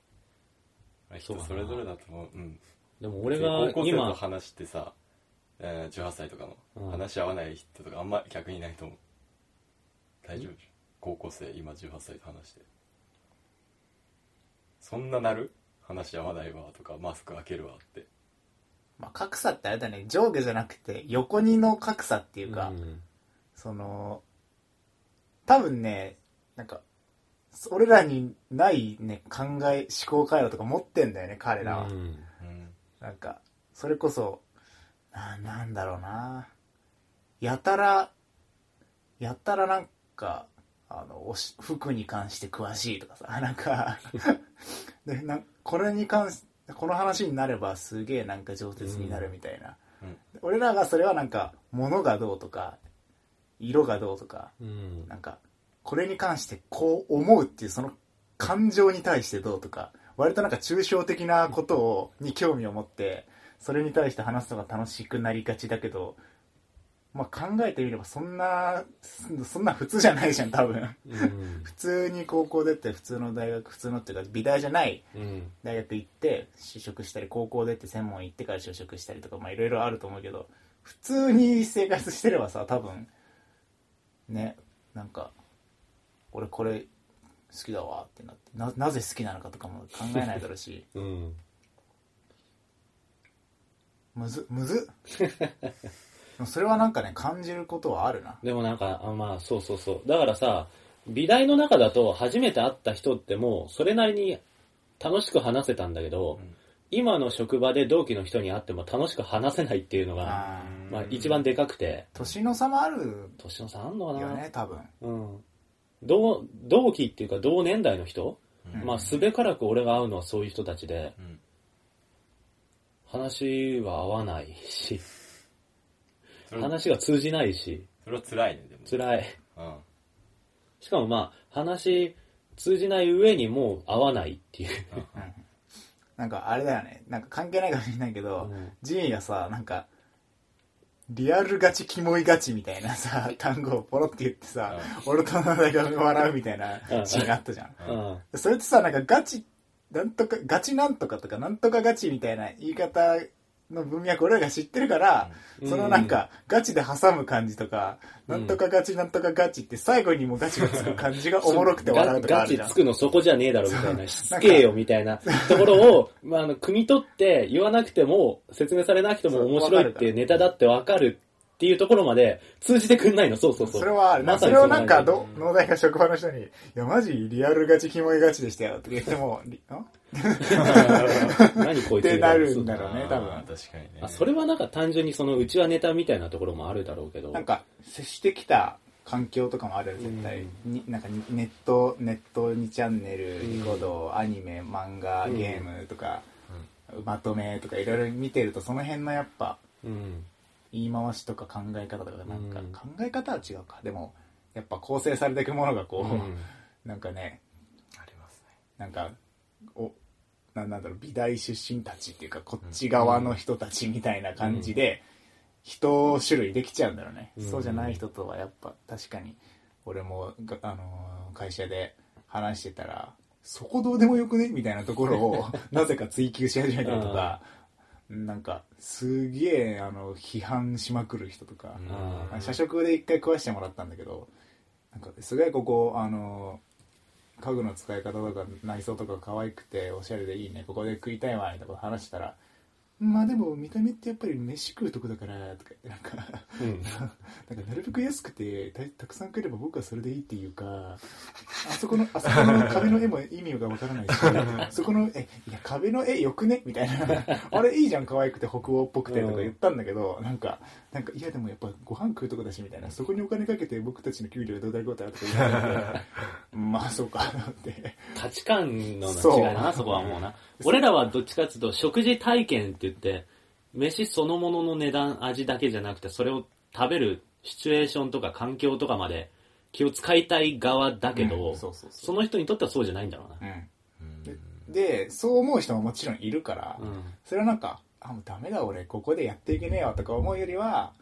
人それぞれだと思う。うん。でも俺が高校生と今、話してさ、えー、18歳とかうん。の話し合わない人とかあんま逆にいないと思う。大丈夫高校生今18歳と話して。そんななる？話し合わないわとかマスク開けるわって。まあ、格差ってあれだね。上下じゃなくて横にの格差っていうか、んその多分ねなんか俺らにないね考え思考回路とか持ってんだよね彼らは、うん。うんなんかそれこそななんだろうな。やたらやたらなんかあのおし服に関して詳しいとかさ なんかでなこれに関しこの話になればすげえなんか上手になるみたいな、うん。俺らがそれはなんか物がどうとか色がどうとかうん。なんかこれに関してこう思うっていうその感情に対してどうとか割となんか抽象的なことをに興味を持ってそれに対して話すのが楽しくなりがちだけど、まあ、考えてみればそんなそそんな普通じゃないじゃん多分。うん。普通に高校出て普通の大学普通のっていうか美大じゃないうん。大学行って就職したり高校出て専門行ってから就職したりとかまあいろいろあると思うけど普通に生活してればさ多分ねなんか俺これ好きだわってなってななぜ好きなのかとかも考えないだろうし。うん。むずむず それはなんかね感じることはあるな。でもなんか、あまあそうそうそう。だからさ、美大の中だと初めて会った人ってもうそれなりに楽しく話せたんだけど、うん。今の職場で同期の人に会っても楽しく話せないっていうのが、まあ一番でかくて、年の差もある年の差あんのかな？よね多分。うん。同、同期っていうか同年代の人、うん。まあすべからく俺が会うのはそういう人たちで、うん。話は合わないし、話が通じないし、それは辛いねでも。辛い。うん。しかもまあ話通じない上にもう合わないっていう。なんかあれだよね。なんか関係ないかもしれないけど、うん。ジミーがさなんかリアルガチキモいガチみたいなさ単語をポロって言ってさ、俺との大が笑うみたいなうん。シーンがあったじゃん、うん。それってさなんかガチなんとかガチなんとかとかなんとかガチみたいな言い方の文脈俺らが知ってるから、うん。そのなんかガチで挟む感じとか、なんとかガチなんとかガチって最後にもガチがつく感じがおもろくて笑うとかあるじゃん。ガチつくのそこじゃねえだろみたいな、しつけえよみたいなところを、まあ、あの、汲み取って言わなくても、説明されなくても面白いっていうネタだってわかるっていうところまで通じてくんないの、そうそうそう。それはあるな。まそれをなんか、農大が職場の人に、いや、マジリアルガチ、キモいガチでしたよって言っても、何こいつってなるんだろうね多分確かにねあ、それはなんか単純にそのうちはネタみたいなところもあるだろうけど。なんか、接してきた環境とかもあるよ、絶対。になんかに、ネット、ネット2チャンネル、うんニコ動、アニメ、漫画、うんゲームとか、まとめとかいろいろ見てると、その辺のやっぱ、うん。言い回しとか考え方とか、なんか、うん考え方は違うか。でも、やっぱ構成されていくものがこう、うんなんかね、ありますねなんか、お、ななんだろう、美大出身たちっていうか、こっち側の人たちみたいな感じで、人種類できちゃうんだろうね。うん。そうじゃない人とはやっぱ、確かに、俺も、があのー会社で話してたら、そこどうでもよくねみたいなところを、なぜか追求し始めたりとか、なんか、すげえ、あの、批判しまくる人とか、社食で一回食わしてもらったんだけどなんかすごいここあの家具の使い方とか内装とか可愛くておしゃれでいいねここで食いたいわみたいなこと話したらまあでも見た目ってやっぱり飯食うとこだからとか言ってなんかうん。なんかなるべく安くてたたくさん食えれば僕はそれでいいっていうかあそこのあそこの壁の絵も意味がわからないしそこのえいや壁の絵よくねみたいな。あれいいじゃん可愛くて北欧っぽくてとか言ったんだけど、なんかなんかいやでもやっぱご飯食うとこだしみたいな。そこにお金かけて僕たちの給料どうだこうだとか言って まあそうかと思って。価値観の違いだな、そこはもうな。俺らはどっちかっていうと、食事体験って言って、飯そのものの値段、味だけじゃなくて、それを食べるシチュエーションとか環境とかまで気を使いたい側だけど、うんそうそうそその人にとってはそうじゃないんだろうな。うん。うんででそう思う人ももちろんいるから、うん。それはなんかあもうダメだ俺ここでやっていけねえわとか思うよりは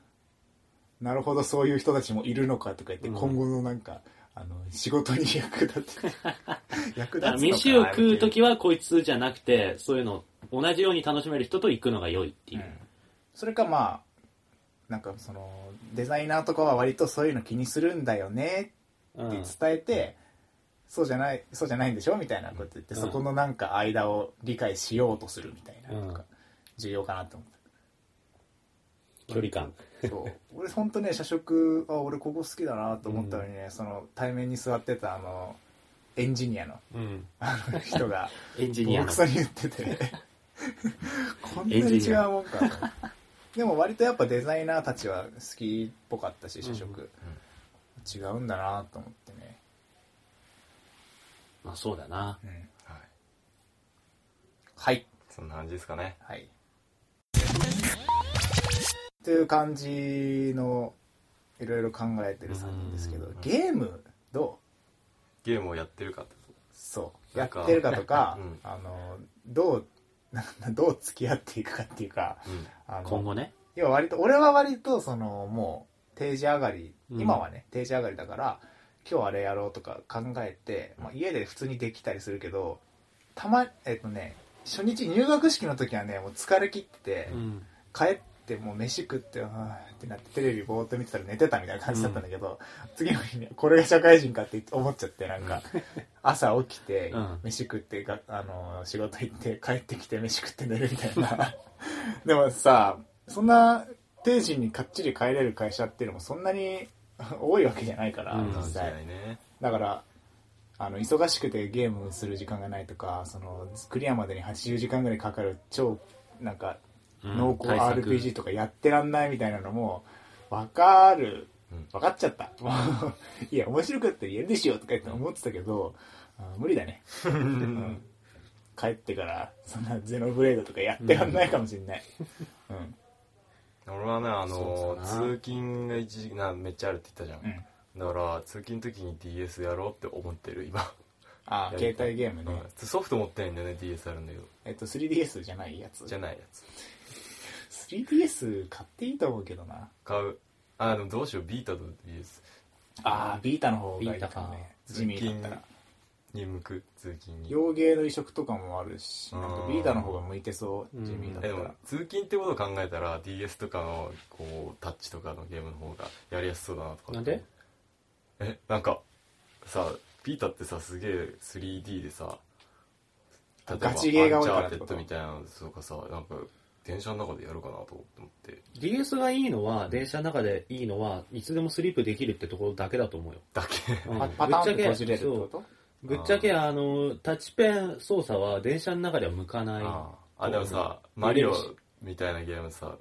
なるほどそういう人たちもいるのかとか言って、うん。今後のなんかあの仕事に役立って 役立つのか飯を食うときはこいつじゃなくて、そういうの同じように楽しめる人と行くのが良いっていう。う。ん。それかまあなんかそのデザイナーとかは割とそういうの気にするんだよねうん。って伝えて、そうじゃないそうじゃないんでしょみたいなこと言って、うん。そこのなんか間を理解しようとするみたいなうん。なんか重要かなと思って。距離感。そう。俺本当ね社食あ俺ここ好きだなと思ったのにね、その対面に座ってたあのエンジニアのうん。あの人が エンジニアの。クソに言っててこんなに違うもんか。とでも割とやっぱデザイナーたちは好きっぽかったし社食、違うんだなと思ってね、まあそうだな。うん、はい。はい。そんな感じですかね。はい。という感じのいろいろ考えてる3人ですけどうん。ゲームどう？ゲームをやってるかってこそう。やってるかとか、うん。あのどうどう付き合っていくかっていうかあの今後ね。要は割と俺は割とそのもう定時上がり、うん。今はね定時上がりだから今日あれやろうとか考えて、まあ、家で普通にできたりするけどたまえっとね初日入学式の時はねもう疲れ切ってて、うん。帰ってもう飯食ってはーってなってテレビぼーっと見てたら寝てたみたいな感じだったんだけど、次の日にこれが社会人かって思っちゃってなんか朝起きてうん。飯食ってがあの仕事行って帰ってきて飯食って寝るみたいな。でもさそんな定時にかっちり帰れる会社っていうのもそんなに多いわけじゃないから、うん。実際。ね。だからあの忙しくてゲームする時間がないとかそのクリアまでに80時間ぐらいかかる超なんかうん濃厚 RPG とかやってらんないみたいなのも分かる。うん。分かっちゃった。いや面白かったらやるでしょとか言って思ってたけどあ無理だね、うん。帰ってからそんなゼノブレードとかやってらんないかもしれない、うん。俺はねあの通勤が一時期なめっちゃあるって言ったじゃん、だから通勤の時に DS やろうって思ってる今、ああ携帯ゲームね、うん。ソフト持ってないんだよね DS あるんだけど。えっと 3DS じゃないやつ。じゃないやつ 3DS 買っていいと思うけどな。買う。あでもどうしよう。ビータと DS ああビータの方がいいかビータかもね地味だったら。に向く通勤に。洋芸の移植とかもあるしなんかうん。ビータの方が向いてそううん。地味だったら。えでも通勤ってことを考えたら DS とかのこうタッチとかのゲームの方がやりやすそうだなとかなんで？えなんかさピータってさすげえ 3D でさ例えばガチゲーが多いからってこと？ッドみたいなのとかさなんか電車の中でやるかなと思って。DS がいいのは電車の中でいいのはいつでもスリープできるってところだけだと思うよ、だけ。うん。パパターンって閉じれるってそうこと？ぶっちゃけあのタッチペン操作は電車の中では向かないああでもさう。んマリオみたいなゲームさ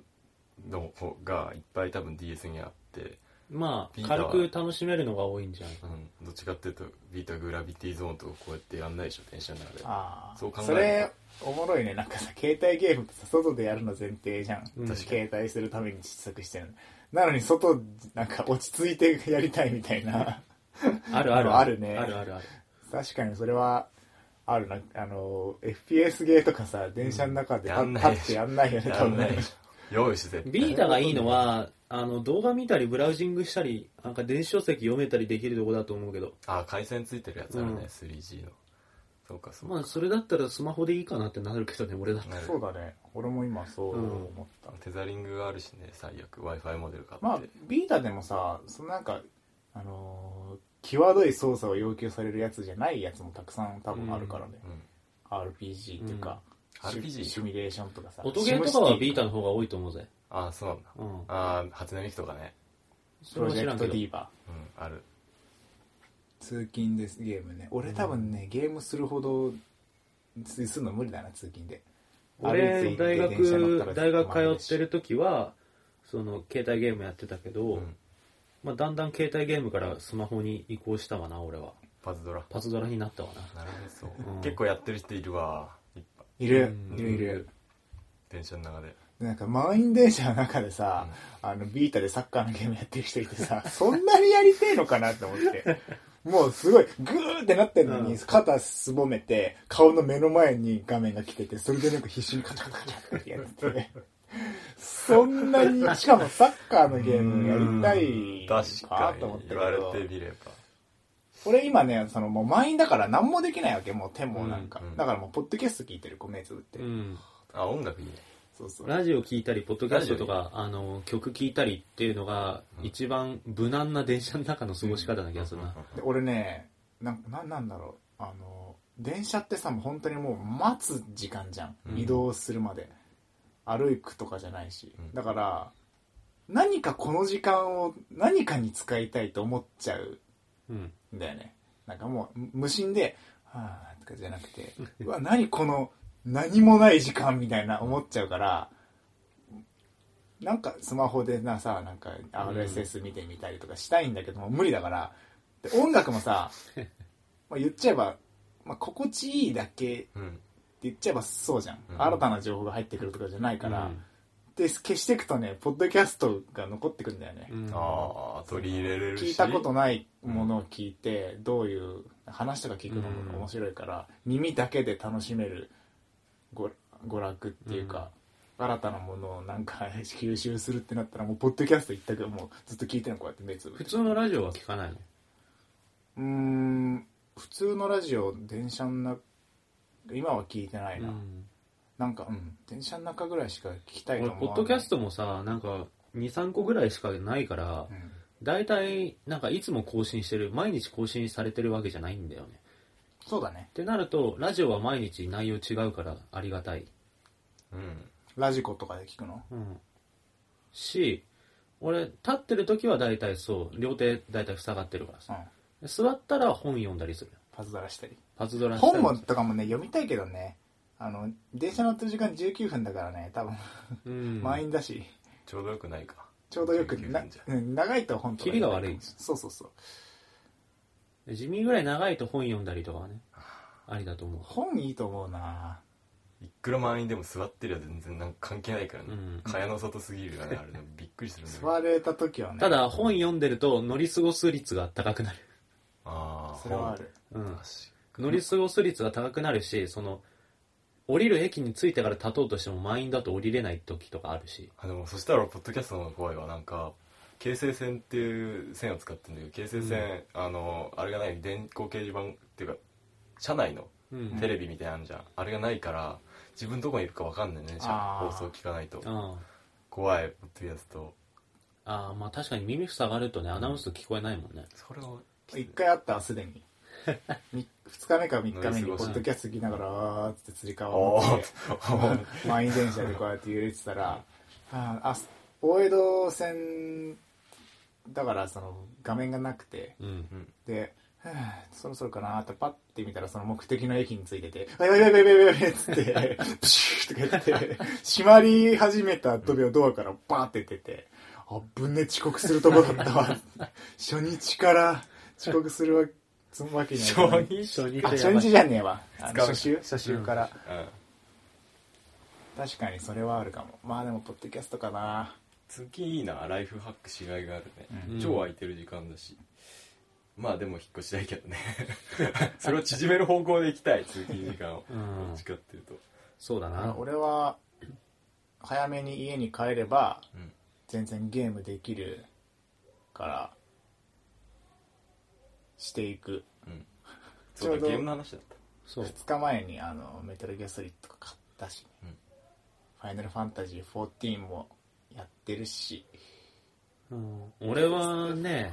の方がいっぱい多分 DS にあって、まあ軽く楽しめるのが多いんじゃないかうん、どっちかっていうとビータグラビティゾーンとかこうやってやんないでしょ電車の中で。ああ。そう考えると。それおもろいね。なんかさ携帯ゲームってさ外でやるの前提じゃん、うん。私携帯するために小さくしてるなのに外なんか落ち着いてやりたいみたいな。あるある。あるね。あるあるある。確かにそれはあるな。あの FPS ゲーとかさ電車の中でうん立ってやんないよねや多分。ねんないでしょ用意してビータがいいのはあの動画見たりブラウジングしたりなんか電子書籍読めたりできるとこだと思うけど。あ回線ついてるやつあるね、うん。3G の。そうかそうか、まあそれだったらスマホでいいかなってなるけどね俺だったら。そうだね。俺も今そう思った、テザリングがあるしね最悪。W i f i モデル買って、まあビータでもさそのなんかあのー際どい操作を要求されるやつじゃないやつもたくさん多分あるからね、うん、RPG っていうか、うんシ RPG シミュレーションとかさ。音ゲーとかはビータの方が多いと思うぜ。ああそうなんだ。うん。ああ初音ミクとかね。プロジェクトそれは知らんけど。D バうん。ある。通勤ですゲームね。俺多分ね、ゲームするほどすするの無理だな通勤で。歩いて俺行って大学大学通ってる時はその携帯ゲームやってたけど、うん。まあ、だんだん携帯ゲームからスマホに移行したわな俺は。パズドラ。パズドラになったわな。なるほどそう、うん。結構やってる人いるわいる。うん。いる。いる電車の中で。なんか満員電車の中でさ、あのビータでサッカーのゲームやってる人いてさ そんなにやりてえのかなって思って。もうすごいグーってなってんのに、うん。肩すぼめて顔の目の前に画面が来ててそれでなんか必死にカチャカチャカチャってやっててそんなにしかもサッカーのゲームやりたい確かと思ったけに言われどてみれば俺今ねそのもう満員だから何もできないわけもう手もなんか、うん。うんだからもうポッドキャスト聞いてるこう目つぶって、うん。あ音楽いいね。そうそう。ラジオ聞いたりポッドキャストとかあの曲聞いたりっていうのが一番無難な電車の中の過ごし方な気がするな、で俺ねなんななんだろう。あの電車ってさもう本当にもう待つ時間じゃん、うん。移動するまで。歩くとかじゃないし、うん。だから何かこの時間を何かに使いたいと思っちゃうだよね。なんかもう無心で、はぁとかじゃなくて、うわ、何この何もない時間みたいな思っちゃうから、なんかスマホでなさ、なんか RSS 見てみたりとかしたいんだけども、無理だから、で音楽もさ、まあ言っちゃえば、まあ、心地いいだけってうん言っちゃえばそうじゃん。うん。新たな情報が入ってくるとかじゃないから、うんで、消していくとね、ポッドキャストが残ってくんだよね。うん。ああ取り入れれるし。聞いたことないものを聞いて、どういう話とか聞くのも面白いから、耳だけで楽しめる娯娯楽っていうか、新たなものをなんか吸収するってなったらもうポッドキャスト一択もうずっと聞いてるのこうやって目つぶって。普通のラジオは聞かないの？うーん普通のラジオ電車の中今は聞いてないな、うんなんかうん。電車の中ぐらいしか聞きたいと俺、思わない。ポッドキャストもさ、なんか、2、3個ぐらいしかないから、うん。大体、なんかいつも更新してる、毎日更新されてるわけじゃないんだよね。そうだね。ってなると、ラジオは毎日内容違うからありがたい。うん。ラジコとかで聞くの？うん。し、俺、立ってる時は大体そう、両手大体塞がってるからうさ。ん。座ったら本読んだりする。パズドラしたり。パズドラしたり本もとかもね読みたいけどねあの電車乗ってる時間19分だからね。多分。うん。満員だし、ちょうどよくないか。ちょうどよく19な分じゃ。うん長いと本とかキリが悪い。そうそうそう。地味ぐらい長いと本読んだりとかはね、ありだと思う。本いいと思うな。いくら満員でも座ってりゃ全然なんか関係ないからね、うん。蚊帳の外すぎるよねあれね。びっくりするんだよ座れた時はね。ただ、本読んでると乗り過ごす率が高くなる。ああそれはある。うん。乗り過ごす率が高くなるし、その、降りる駅に着いてから立とうとしても満員だと降りれない時とかあるし。あでもそしたらポッドキャストの怖いわなんか京成線っていう線を使ってるんだけど京成線、あのあれがない電光掲示板っていうか車内のうん。テレビみたいなのあるじゃん、あれがないから自分どこにいるか分かんないね放送聞かないと。あ怖いポッドキャスト。あああ、まあ確かに耳塞がるとね、アナウンス聞こえないもんね。それは一回あったわすでに2日目か3日目にポッドキャスト聞きながらあーっつってつり革おを持っーて満員電車でこうやって揺れてたらああ大江戸線だからその画面がなくてうん。で、はあそろそろかなってパッて見たらその目的の駅に着いてて、あ、やばいやばいやばいやばいっつって、プシューとか言って、閉まり始めたドドアからバーって出て、あぶね遅刻するとこだったわ。初日から遅刻するわつわけにはいかない。日？初日あ、初日じゃねえわ。初週？初週から、うん。確かにそれはあるかも。まあでも、ポッドキャストかな。通勤いいなライフハックしがいがあるね、うん。超空いてる時間だし。まあでも引っ越したいけどね。それを縮める方向で行きたい通勤時間を。うん。どっちかっていうと。そうだな。俺は、早めに家に帰れば、うん。全然ゲームできるから、していく。うん そうちょうどだゲームの話だったそう。2日前にあのメタルギアソリッドとか買ったし、うんファイナルファンタジー14もやってるし、うん俺はね、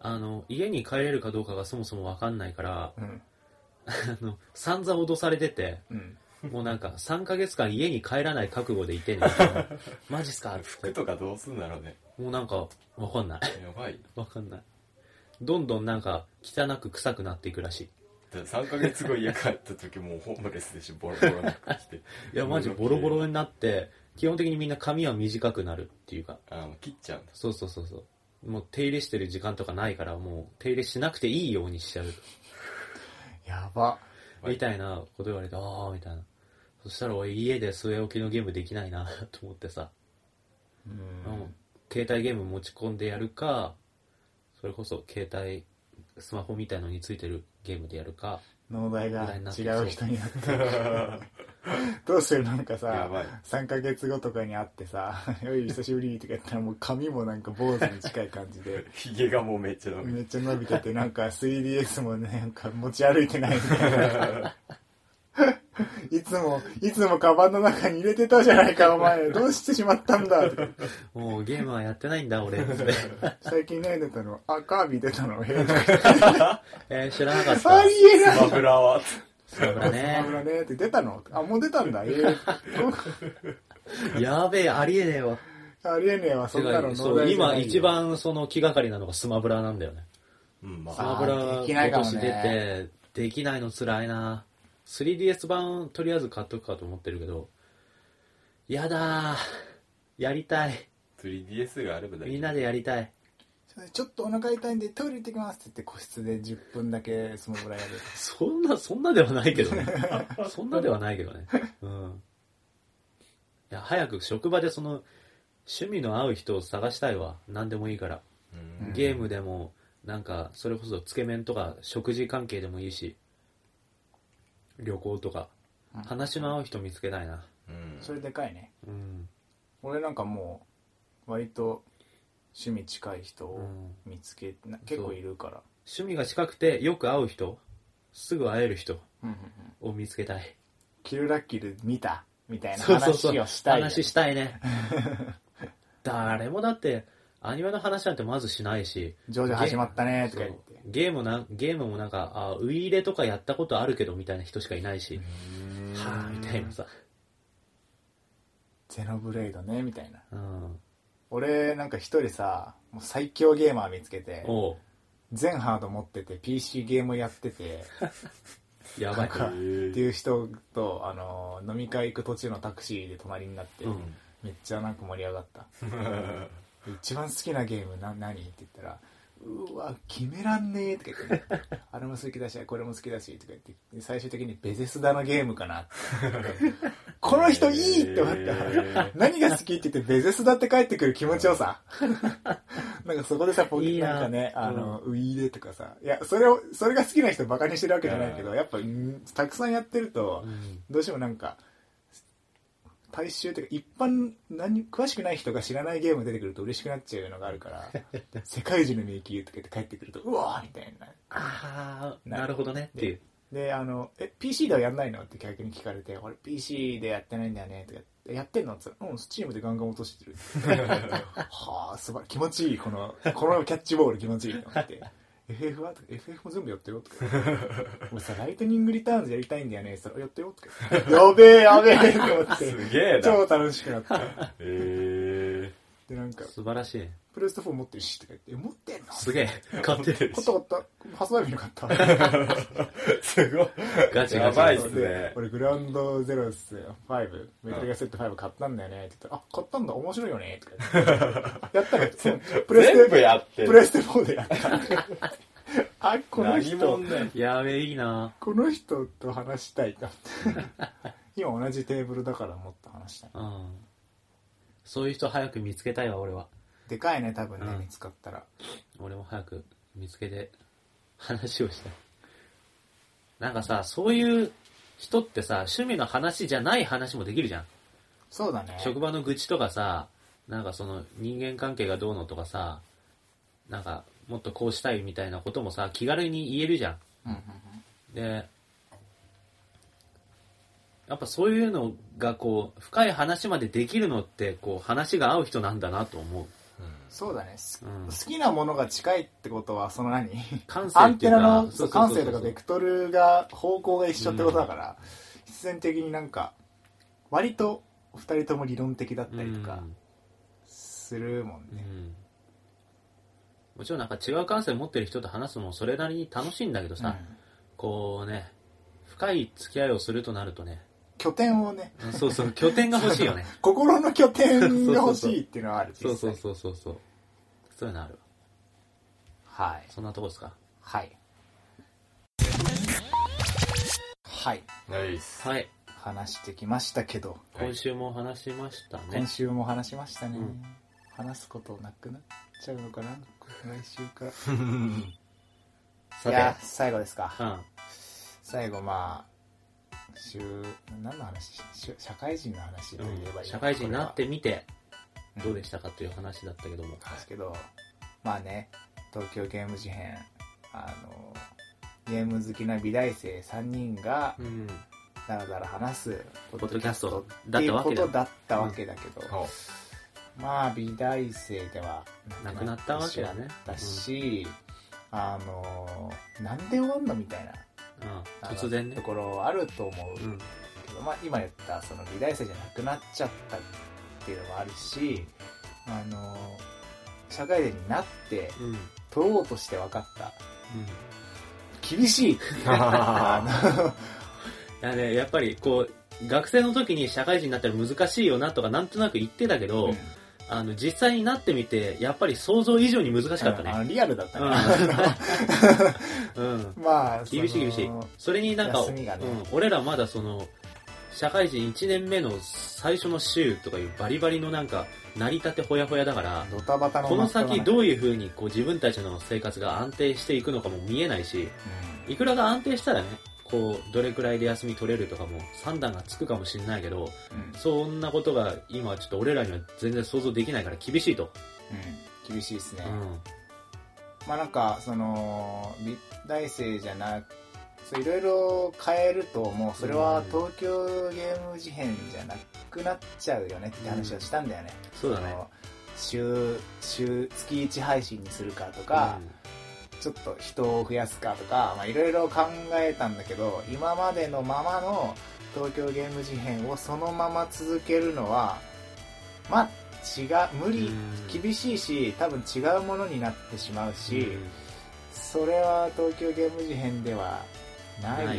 あの、家に帰れるかどうかがそもそもわかんないから、うん、あの、散々脅されてて、うん。もうなんか 3ヶ月間家に帰らない覚悟でいてね。マジっすか？服とかどうすんだろうねもうなんか、わかんない。やばいわかんない。どんどんなんか汚く臭くなっていくらしい。だって3ヶ月後家帰った時もうホームレスでしょボロボロな服着て いや、マジボロボロになって、基本的にみんな髪は短くなるっていうか、あの切っちゃうんだそうそうそうそう。もう手入れしてる時間とかないから、もう手入れしなくていいようにしちゃう。やば。みたいなこと言われて、ああ、みたいな。そしたら俺家で据え置きのゲームできないなと思ってさ、ううんん。携帯ゲーム持ち込んでやるか、それこそ携帯、スマホみたいのについてるゲームでやるか、脳内が違う人になって。る。どうする？なんかやさばい、3ヶ月後とかに会ってさ、よい、久しぶりとか言ったらもう髪もなんか坊主に近い感じで、ヒゲがもうめっちゃ伸びて。めっちゃ伸びてて、なんか 3DS もね、なんか持ち歩いてないみたいな。いつも、いつもカバンの中に入れてたじゃないか、お前。どうしてしまったんだ。もうゲームはやってないんだ俺って。最近何出たのあ、カービィ出たの？へ え、ー、知らなかった。ありえないスマブラはそうだスマねブ。ラねって出たの？あ、もう出たんだ。ええやべえ、ありえねえわ。ありえねえわ、そんなのそう今一番その気がかりなのがスマブラなんだよね。うん、まスあ、マブラできないかもね今年出て、できないの辛いな 3DS 版とりあえず買っとくかと思ってるけど、やだー。やりたい。3DS があればだけみんなでやりたい。ちょっとお腹痛いんでトイレ行ってきますって言って個室で10分だけスマブラやる。そんな、そんなではないけどね。そんなではないけどね。うん。いや、早く職場でその、趣味の合う人を探したいわ。何でもいいから。うんゲームでも、なんか、それこそつけ麺とか食事関係でもいいし、旅行とか、うん話の合う人見つけたいな。うんそれでかいね。うん。俺なんかもう、割と趣味近い人をうん見つけ、な結構いるから。趣味が近くてよく会う人、すぐ会える人うんうんうんを見つけたい。キルラッキル見た？みたいなそうそうそう話をしたいよね。話したいね。誰もだって、アニメの話なんてまずしないし、ジョジョ始まったねとか言って。ゲームな、ゲームもなんか、あ、ウイイレとかやったことあるけどみたいな人しかいないし、はぁ、みたいなさ。ゼノブレイドねみたいな。うん。俺なんか一人さ、もう最強ゲーマー見つけて、全ハード持ってて PC ゲームやってて、やばい。かっていう人と、あの、飲み会行く途中のタクシーで隣になって、うんめっちゃなんか盛り上がった。一番好きなゲームな何？って言ったら、うわ、決めらんねえとか言って、あれも好きだし、これも好きだし、とか言って、で最終的にベゼスダのゲームかなって。この人いいって思った。へ何が好きって言って、ベゼスダって帰ってくる気持ちよさ。なんかそこでさ、ポいいななんかね、あの、ウイイレとかさ、いや、それを、それが好きな人バカにしてるわけじゃないけど、やっぱ、んたくさんやってるとう、んどうしてもなんか、大衆というか一般何詳しくない人が知らないゲーム出てくると嬉しくなっちゃうのがあるから 世界中の迷宮とか言って帰ってくるとうわーみたいなああ、ななるほどねっていう。であの「え PC ではやんないの?」って逆に聞かれて「俺 PC でやってないんだよね」とかやってんの?」って言ったら「うん Steam でガンガン落としてる」はあすば気持ちいいこのこのキャッチボール気持ちいいと思って FF は FF も全部やってよとか俺さライトニングリターンズやりたいんだよね。それやってよとかやべえやべえと思って。すげえな。超楽しくなった。えでなんか素晴らしい。プレステ4持ってるしとか言ってえ持ってんの？すげえ。買ってる。買った買った発売日に買った。ー、すごい。ガチガチ。やばいっすでね。俺グラウンドゼロス5メタルギアセット5買ったんだよね。って言ったら「あ買ったんだ。面白いよね」とか言って。やったら プレステ全部やってる。プレステ4でやった。あこの何人やべえ、いいな。この人と話したいと思って今同じテーブルだからもっと話したい。うん。そういう人早く見つけたいわ、俺は。でかいね多分ね、うん見つかったら俺も早く見つけて話をしたい。なんかさ、そういう人ってさ、趣味の話じゃない話もできるじゃん。そうだね職場の愚痴とかさ、なんかその人間関係がどうのとかさ、なんかもっとこうしたいみたいなこともさ、気軽に言えるじゃん。うんうんで、やっぱそういうのがこう、深い話までできるのって、こう、話が合う人なんだなと思う。そうだね、すうん。好きなものが近いってことはその何？感性アンテっていうか、ナのそう感性とかベクトルが方向が一緒ってことだから、必然的になんか割と二人とも理論的だったりとかするもんね、うんうん。もちろんなんか違う感性持ってる人と話すのもそれなりに楽しいんだけどさ、うん。こうね、深い付き合いをするとなるとね、拠点をね。うんそうそう、拠点が欲しいよね。心の拠点が欲しいっていうのはあるそうそうそうそうそう。そういうのあるわ。はい。そんなとこですか？はい。はい。ナイス。はい。話してきましたけど。はい。今週も話しましたね。今。週も話しましたね、うん。話すことなくなっちゃうのかな？来週から。さいやて、最後ですか。うん。最後まあ週何の話？し社会人の話といえばいいの社会人になってみて、どうでしたかという話だったけども。うんですけどまあね東京ゲーム事変あのゲーム好きな美大生3人がうん。だらだら話すポポッドキャストってだっいうたわけだこと。だったわけだけど、ほまあ美大生ではなくなったわけだね。だし、あのなんで終わんの？みたいなうん。突然ねと。ころあると思ううん。けど、まあ、今言ったその美大生じゃなくなっちゃったっていうのもあるしあの社会人になってうん。うん。取ろうとして分かった厳しいあ いやね、やっぱりこう、学生の時に社会人になったら難しいよなとかなんとなく言ってたけど、うんあの、実際になってみて、やっぱり想像以上に難しかったね。あのリアルだったね、うん。うん。まあ厳しい厳しい。それになんか、ねうん、俺らまだその、社会人1年目の最初の週とかいうバリバリのなんか、成り立てほやほやだから、ドタバタのこの先どう、ういう風にこう自分たちの生活が安定していくのかも見えないし、いくらが安定したらね、こう、どれくらいで休み取れるとかも算段がつくかもしれないけど、うん。そんなことが今はちょっと俺らには全然想像できないから厳しいと。うん。厳しいですね、うん。まあなんかその美大生じゃなそういろいろ変えるともうそれは東京ゲーム事変じゃなくなっちゃうよねって話をしたんだよね、そうだね。週週月1配信にするかとか、ちょっと人を増やすかとかまあいろいろ考えたんだけど今までのままの東京ゲーム事変をそのまま続けるのはまあ違う無理、うん。厳しいし多分違うものになってしまうし、うん。それは東京ゲーム事変ではないない。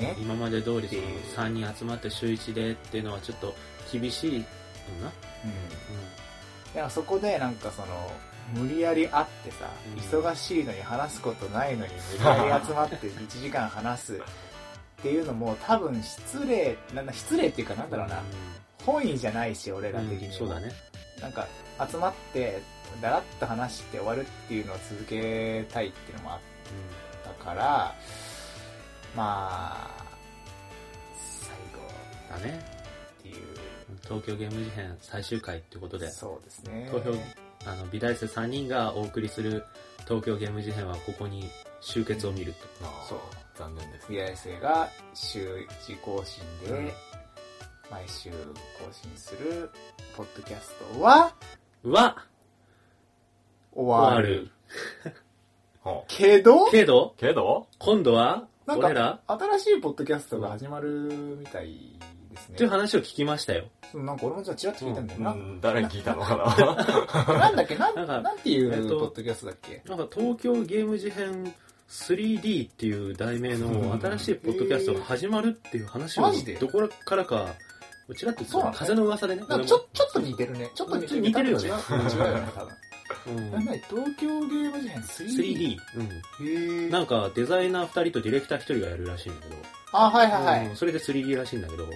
ね。今まで通りそのっていう。3人集まって週1でっていうのはちょっと厳しいよな？うん。だからそこでなんかその無理やり会ってさ、うん。忙しいのに話すことないのに無理やり集まって1時間話す。っていうのも多分失礼なんだ失礼っていうかなんだろうな、本意じゃないし俺ら的にそうだね。なんか集まってだらっと話して終わるっていうのを続けたいっていうのもあったからまあ最後だね。っていう。東京ゲーム事変最終回ってことで、そうですね。投票あの、美大生3人がお送りする東京ゲーム事変はここに集結を見ると。そう。残念です美大生が週1更新で、うん毎週更新するポッドキャストはうわ終終わる。わる。ほ うけど？けど、けど？今度は、なん俺ら？か新しいポッドキャストが始まるみたいですね。っていう話を聞きましたよ。そうなんか俺もじゃあちらっと聞いたんだよな、うん。誰に聞いたのかな。なんだっけ？なんなんかなんていうえっとポッドキャストだっけ？なんか東京ゲーム事変 3D っていう題名の新しいポッドキャストが始まるっていう話をマジで？どこからか、うちらってそうなの風の噂でね。なんかちょちょっと似てるね。ちょっと似てる似てるよね。多分違う違うよね多分。うん。なんだい？東京ゲーム事変 3D? 3D。うん。へえなんかデザイナー2人とディレクター1人がやるらしいんだけど。あはいはいはい、うん。それで 3D らしいんだけど。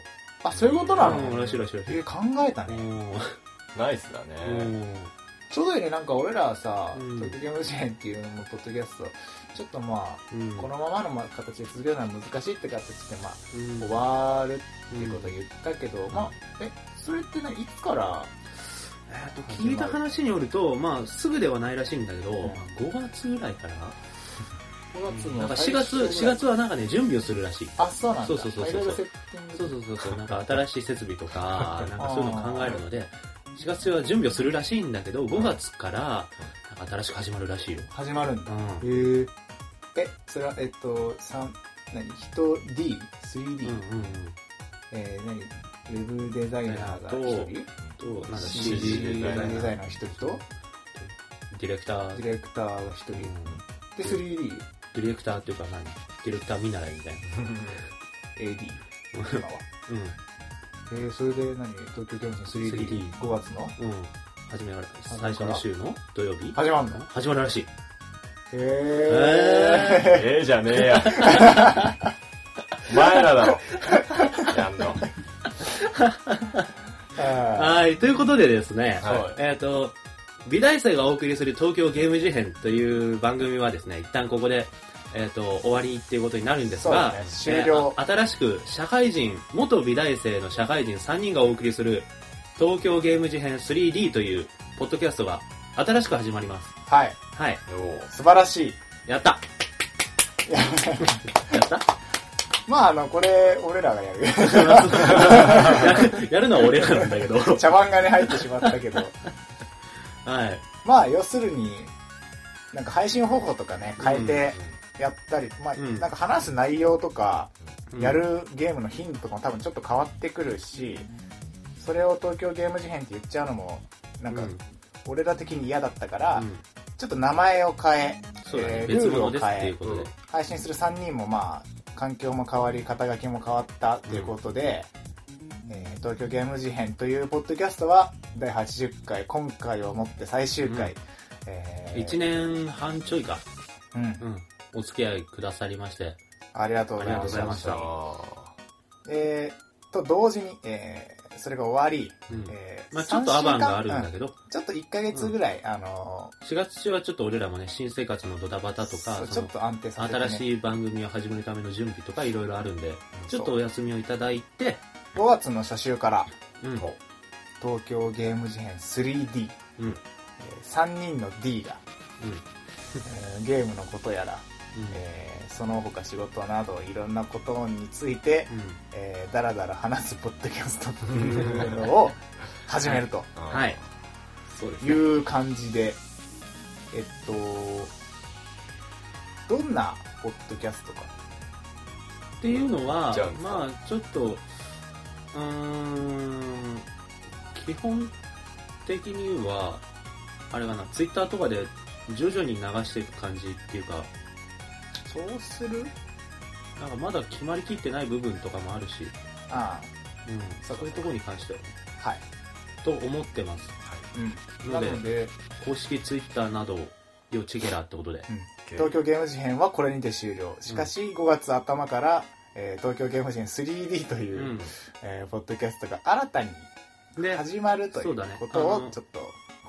あそういうことなの、うん、らしいらしい。らしい。えー考えたね、ナイスだうねん。ちょうどいいね。なんか俺らさ、うん。東京ゲーム事変っていうのもポッドキャスト。ちょっとまあうん。このままのまあ形で続けるのは難しいって形でまあうん。終わるっていうことを言ったけど、まあえそれってねいつから？えっと聞いた話によると、まあ、すぐではないらしいんだけど、うん。まあ5月ぐらいから5月なんか4月、4月はなんかね、準備をするらしい。あそうなんだ。そうそうそうそうそう。そうそうそう、なんか新しい設備とか、なんかそういうのを考えるので、4月は準備をするらしいんだけど、5月から、なんか新しく始まるらしいよ。始まるんだ。うへええそれはえっと三何？人 D3D、ん。うんうんうん。えー、何？ウェブデザイナーがと1人と、なんか CG デザイナデザイナー、ーの1人と？ディレクター、ディレクターが1人。うん。で 3D ディレクターっていうか何ディレクター見習いみたいな。AD 今は。うん。えー、それで何？東京ゲームズの 3D5 3D 月の？うん。始められ最初の週の？土曜日？始まるの？始まるらしい。へえええじゃねえや。前らだろ。やんの。えはい、ということでですね、はい。えっ、と、美大生がお送りする東京ゲーム事変という番組はですね、一旦ここで、えっ、と、終わりっていうことになるんですが、ね終了。えーあ新しく社会人、元美大生の社会人3人がお送りする東京ゲーム事変 3D というポッドキャストが新しく始まります。はい。はい。素晴らしい。やった。やった？まああのこれ俺らがやる。や るやるのは俺らなんだけど。茶番がね入ってしまったけどはい。まあ要するになんか配信方法とかね変えてやったり、まあうんなんか話す内容とかうん。やるゲームの頻度とかも多分ちょっと変わってくるしそれを東京ゲーム事変って言っちゃうのもなんかうん。俺ら的に嫌だったから、うん。ちょっと名前を変ええルールを変え。配信する3人もまあ環境も変わり肩書きも変わったということで、えー東京ゲーム事変というポッドキャストは第80回今回をもって最終回、うん。えー1年半ちょいか、うん。うん、お付き合いくださりまして、ありがとうございました。ありがとうございました。えーと同時に、えーそれが終わり、うん。えーまあちょっとアバンがあるんだけど、うん。ちょっと1ヶ月ぐらい、あの4月中はちょっと俺らもね、新生活のドタバタとか、ちょっと安定させて、ね、新しい番組を始めるための準備とかいろいろあるんで、ちょっとお休みをいただいて、5月の初週からうん、東京ゲーム事変 3D、うん、うん、え3人の D が、えーゲームのことやら、うん、えーその他仕事などいろんなことについて、えー、だらだら話すポッドキャストっていうのを 始めるとうん、はい。そうですね。いう感じで、えっと、どんなポッドキャストか。っていうのはじゃあ、まあちょっと、うーん、基本的には、あれかな、ツイッターとかで徐々に流していく感じっていうか、そうする？なんかまだ決まりきってない部分とかもあるし、あうん、そういうところに関してはい。と思ってます。うん。のでなので、公式ツイッターなどを要チェケラってことで。東京ゲーム事変はこれにて終了。しかし、5月頭から、えー東京ゲーム事変 3D という、うん。えーポッドキャストが新たにで、始まるというそうだね。ことをちょっと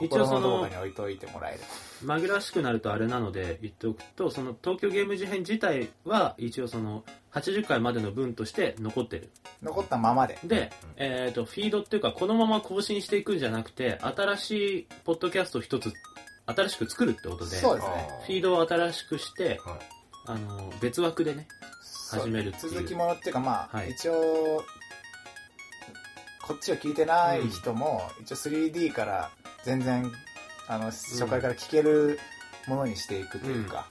一応その心のどこかに置いといてもらえる紛らわしくなるとあれなので言っておくと、その東京ゲーム事変自体は一応その80回までの分として残ってる。残ったままで。で、えっ、と、フィードっていうか、このまま更新していくんじゃなくて、新しいポッドキャストを一つ、新しく作るってことで、そうですね。フィードを新しくして、はい。あの、別枠でね、始めるっていう。続きものっていうかまあ、はい。一応こっちを聞いてない人も、一応 3D から全然あの初回から聞けるものにしていくというか、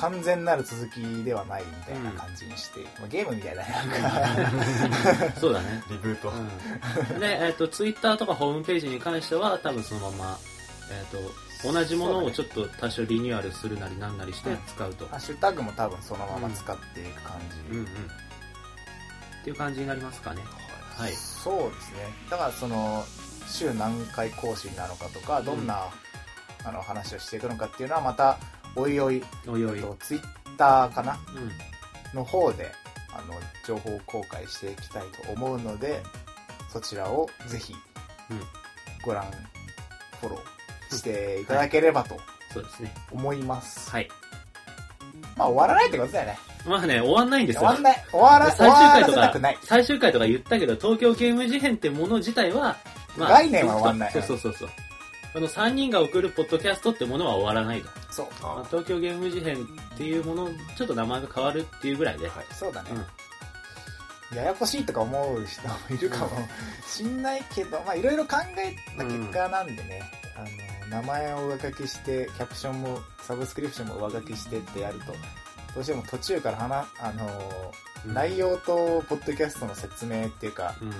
完全なる続きではないみたいな感じにして、まあゲームみたいだねなんか。そうだね。リブート。うん、で、えっ、と、ツイッターとかホームページに関しては、多分そのまま、えっ、と、同じものをちょっと多少リニューアルするなりなんなりして使うと。ハッシュタグも多分そのまま使っていく感じ、うんうん。っていう感じになりますかね。はい。そうですねだからその週何回更新なのかとかどんな、あの話をしていくのかっていうのはまたおいおいおいおい。とツイッターかな？うん。の方であの情報公開していきたいと思うのでそちらをぜひうんご覧フォローしていただければとそうですね。思います、はい。まあ終わらないってことだよねまあね、終わんないんですよ。終わんない終わら終最わら終回とかせたくない、最終回とか言ったけど、東京ゲーム事変ってもの自体は、概念は終わんないそうそうそうそう。この3人が送るポッドキャストってものは終わらないと。そうまああ東京ゲーム事変っていうもの、ちょっと名前が変わるっていうぐらいで。はいそうだね、うんややこしいとか思う人もいるかもしんないけど、まあいろいろ考えた結果なんでね、あの、名前を上書きして、キャプションも、サブスクリプションも上書きしてってやると、どうしても途中から話、あの、うん内容とポッドキャストの説明っていうか、うん。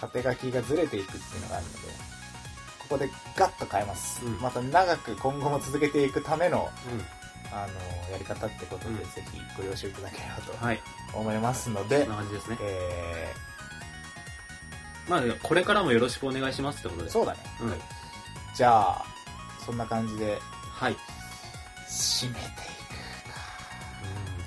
縦書きがずれていくっていうのがあるので、ここでガッと変えます。うんまた長く今後も続けていくための、うん。あの、やり方ってことで、うんぜひご了承いただければとはい。思いますのでこんな、感じですね。えまあ、これからもよろしくお願いしますってことー、で。そうだね。うん。じゃあ、そんな感じで、はい。締めてい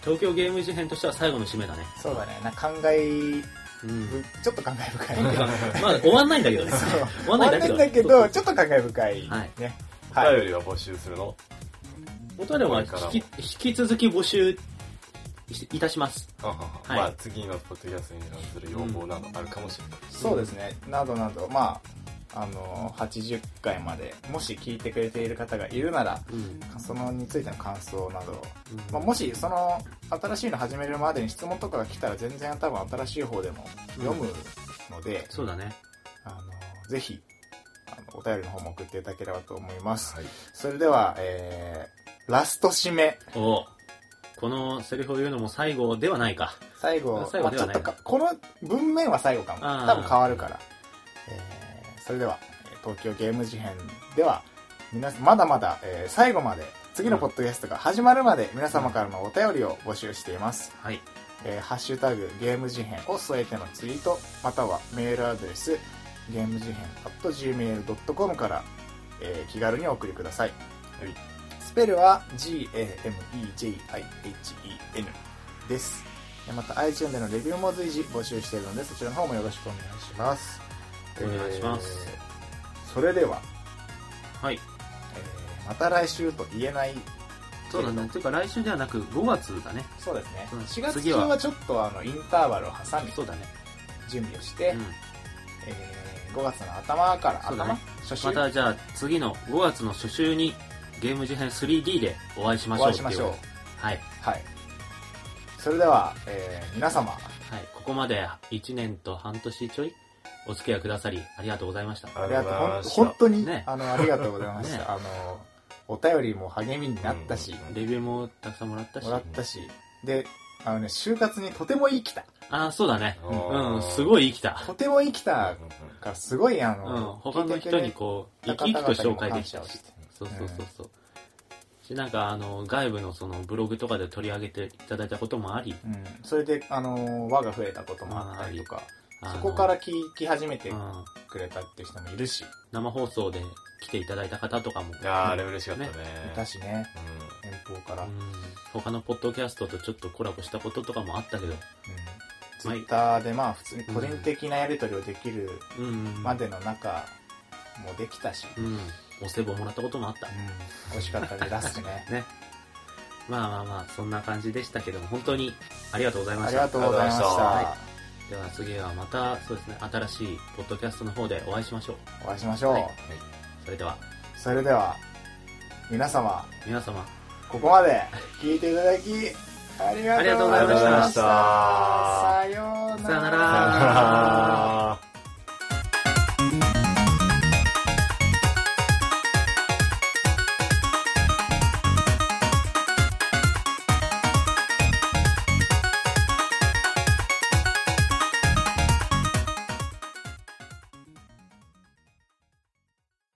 東京ゲーム事変としては最後の締めだね。く。そうだね。なんか感慨うん。ぶ、ちょっと感慨深い。まあ、終わんないんだけどね。そう終わんないんだけど。んだけど、ちょっと感慨深い。はいね。おはい。便りは募集するの？お便りは引き引き続き募集しいたします。あはははいまあ次のポッドキャストに関する要望などあるかもしれない。そうですね。などなど、まあ、あの、80回まで、もし聞いてくれている方がいるなら、うん。そのについての感想など、うんまあ、もしその新しいの始めるまでに質問とかが来たら全然多分新しい方でも読むので、そうだね。あのぜひあのお便りの方も送っていただければと思います、はい。それでは、えー、ラスト締めおこのセリフを言うのも最後ではないか。最後最後ではないまあちょっとかこの文面は最後かも多分変わるから、えー、それでは、えー東京ゲーム事変では皆さんまだまだ、えー最後まで次のポッドキャストが始まるまで皆様からのお便りを募集しています、はい。えーハッシュタグゲーム事変を添えてのツイートまたはメールアドレスゲーム事変 gmail.com から、えー気軽にお送りください、はい。スペルは GAMEJIHEN です。えまた iTunes でのレビューも随時募集しているのでそちらの方もよろしくお願いしますお願いしますえーそれでは、はい。えーまた来週と言えないそうだね。というか来週ではなく5月だね。そうですねうん4月中はちょっとあのインターバルを挟みそうだね。準備をして、うん。えー5月の頭から、頭ね初週？またじゃあ次の5月の初週にゲーム事変 3D でお会いしましょうお会いしましょうはい。はいそれでは、えー皆様はい。ここまで1年と半年ちょいお付き合いくださりありがとうございました。あありがとうほんました。本当に、ね。あのありがとうございました、ね。あのお便りも励みになったし、うん。レビューもたくさんもらったし。もらったし。であのね就活にとてもいい来た。ああ、そうだね。うんうん、すごい生きた。とてもいい来たからすごいあうん、の、他の人にこう、生き生きと紹介できたし。そうそうそうそう。し、なんかあの、外部のそのブログとかで取り上げていただいたこともあり、うん、それであの輪が増えたこともあったりとかそこから聞き始めてうん、くれたって人もいるし。生放送で来ていただいた方とかも、いやーあれ嬉しかったね。いたしね。遠方から、うん、他のポッドキャストとちょっとコラボしたこととかもあったけど、ツイッターでまあ普通に個人的なやり取りをできるうん、うん、までの中もできたし、うん、お歳暮もらったこともあった。美味しかったでラストね。ね。まあまあまあ、そんな感じでしたけども、本当にありがとうございました。ありがとうございました。はでは次はまた、そうですね、新しいポッドキャストの方でお会いしましょう。お会いしましょう、はい。それでは、それでは皆様。皆様、ここまで聞いていただきありがとうございました。さようなら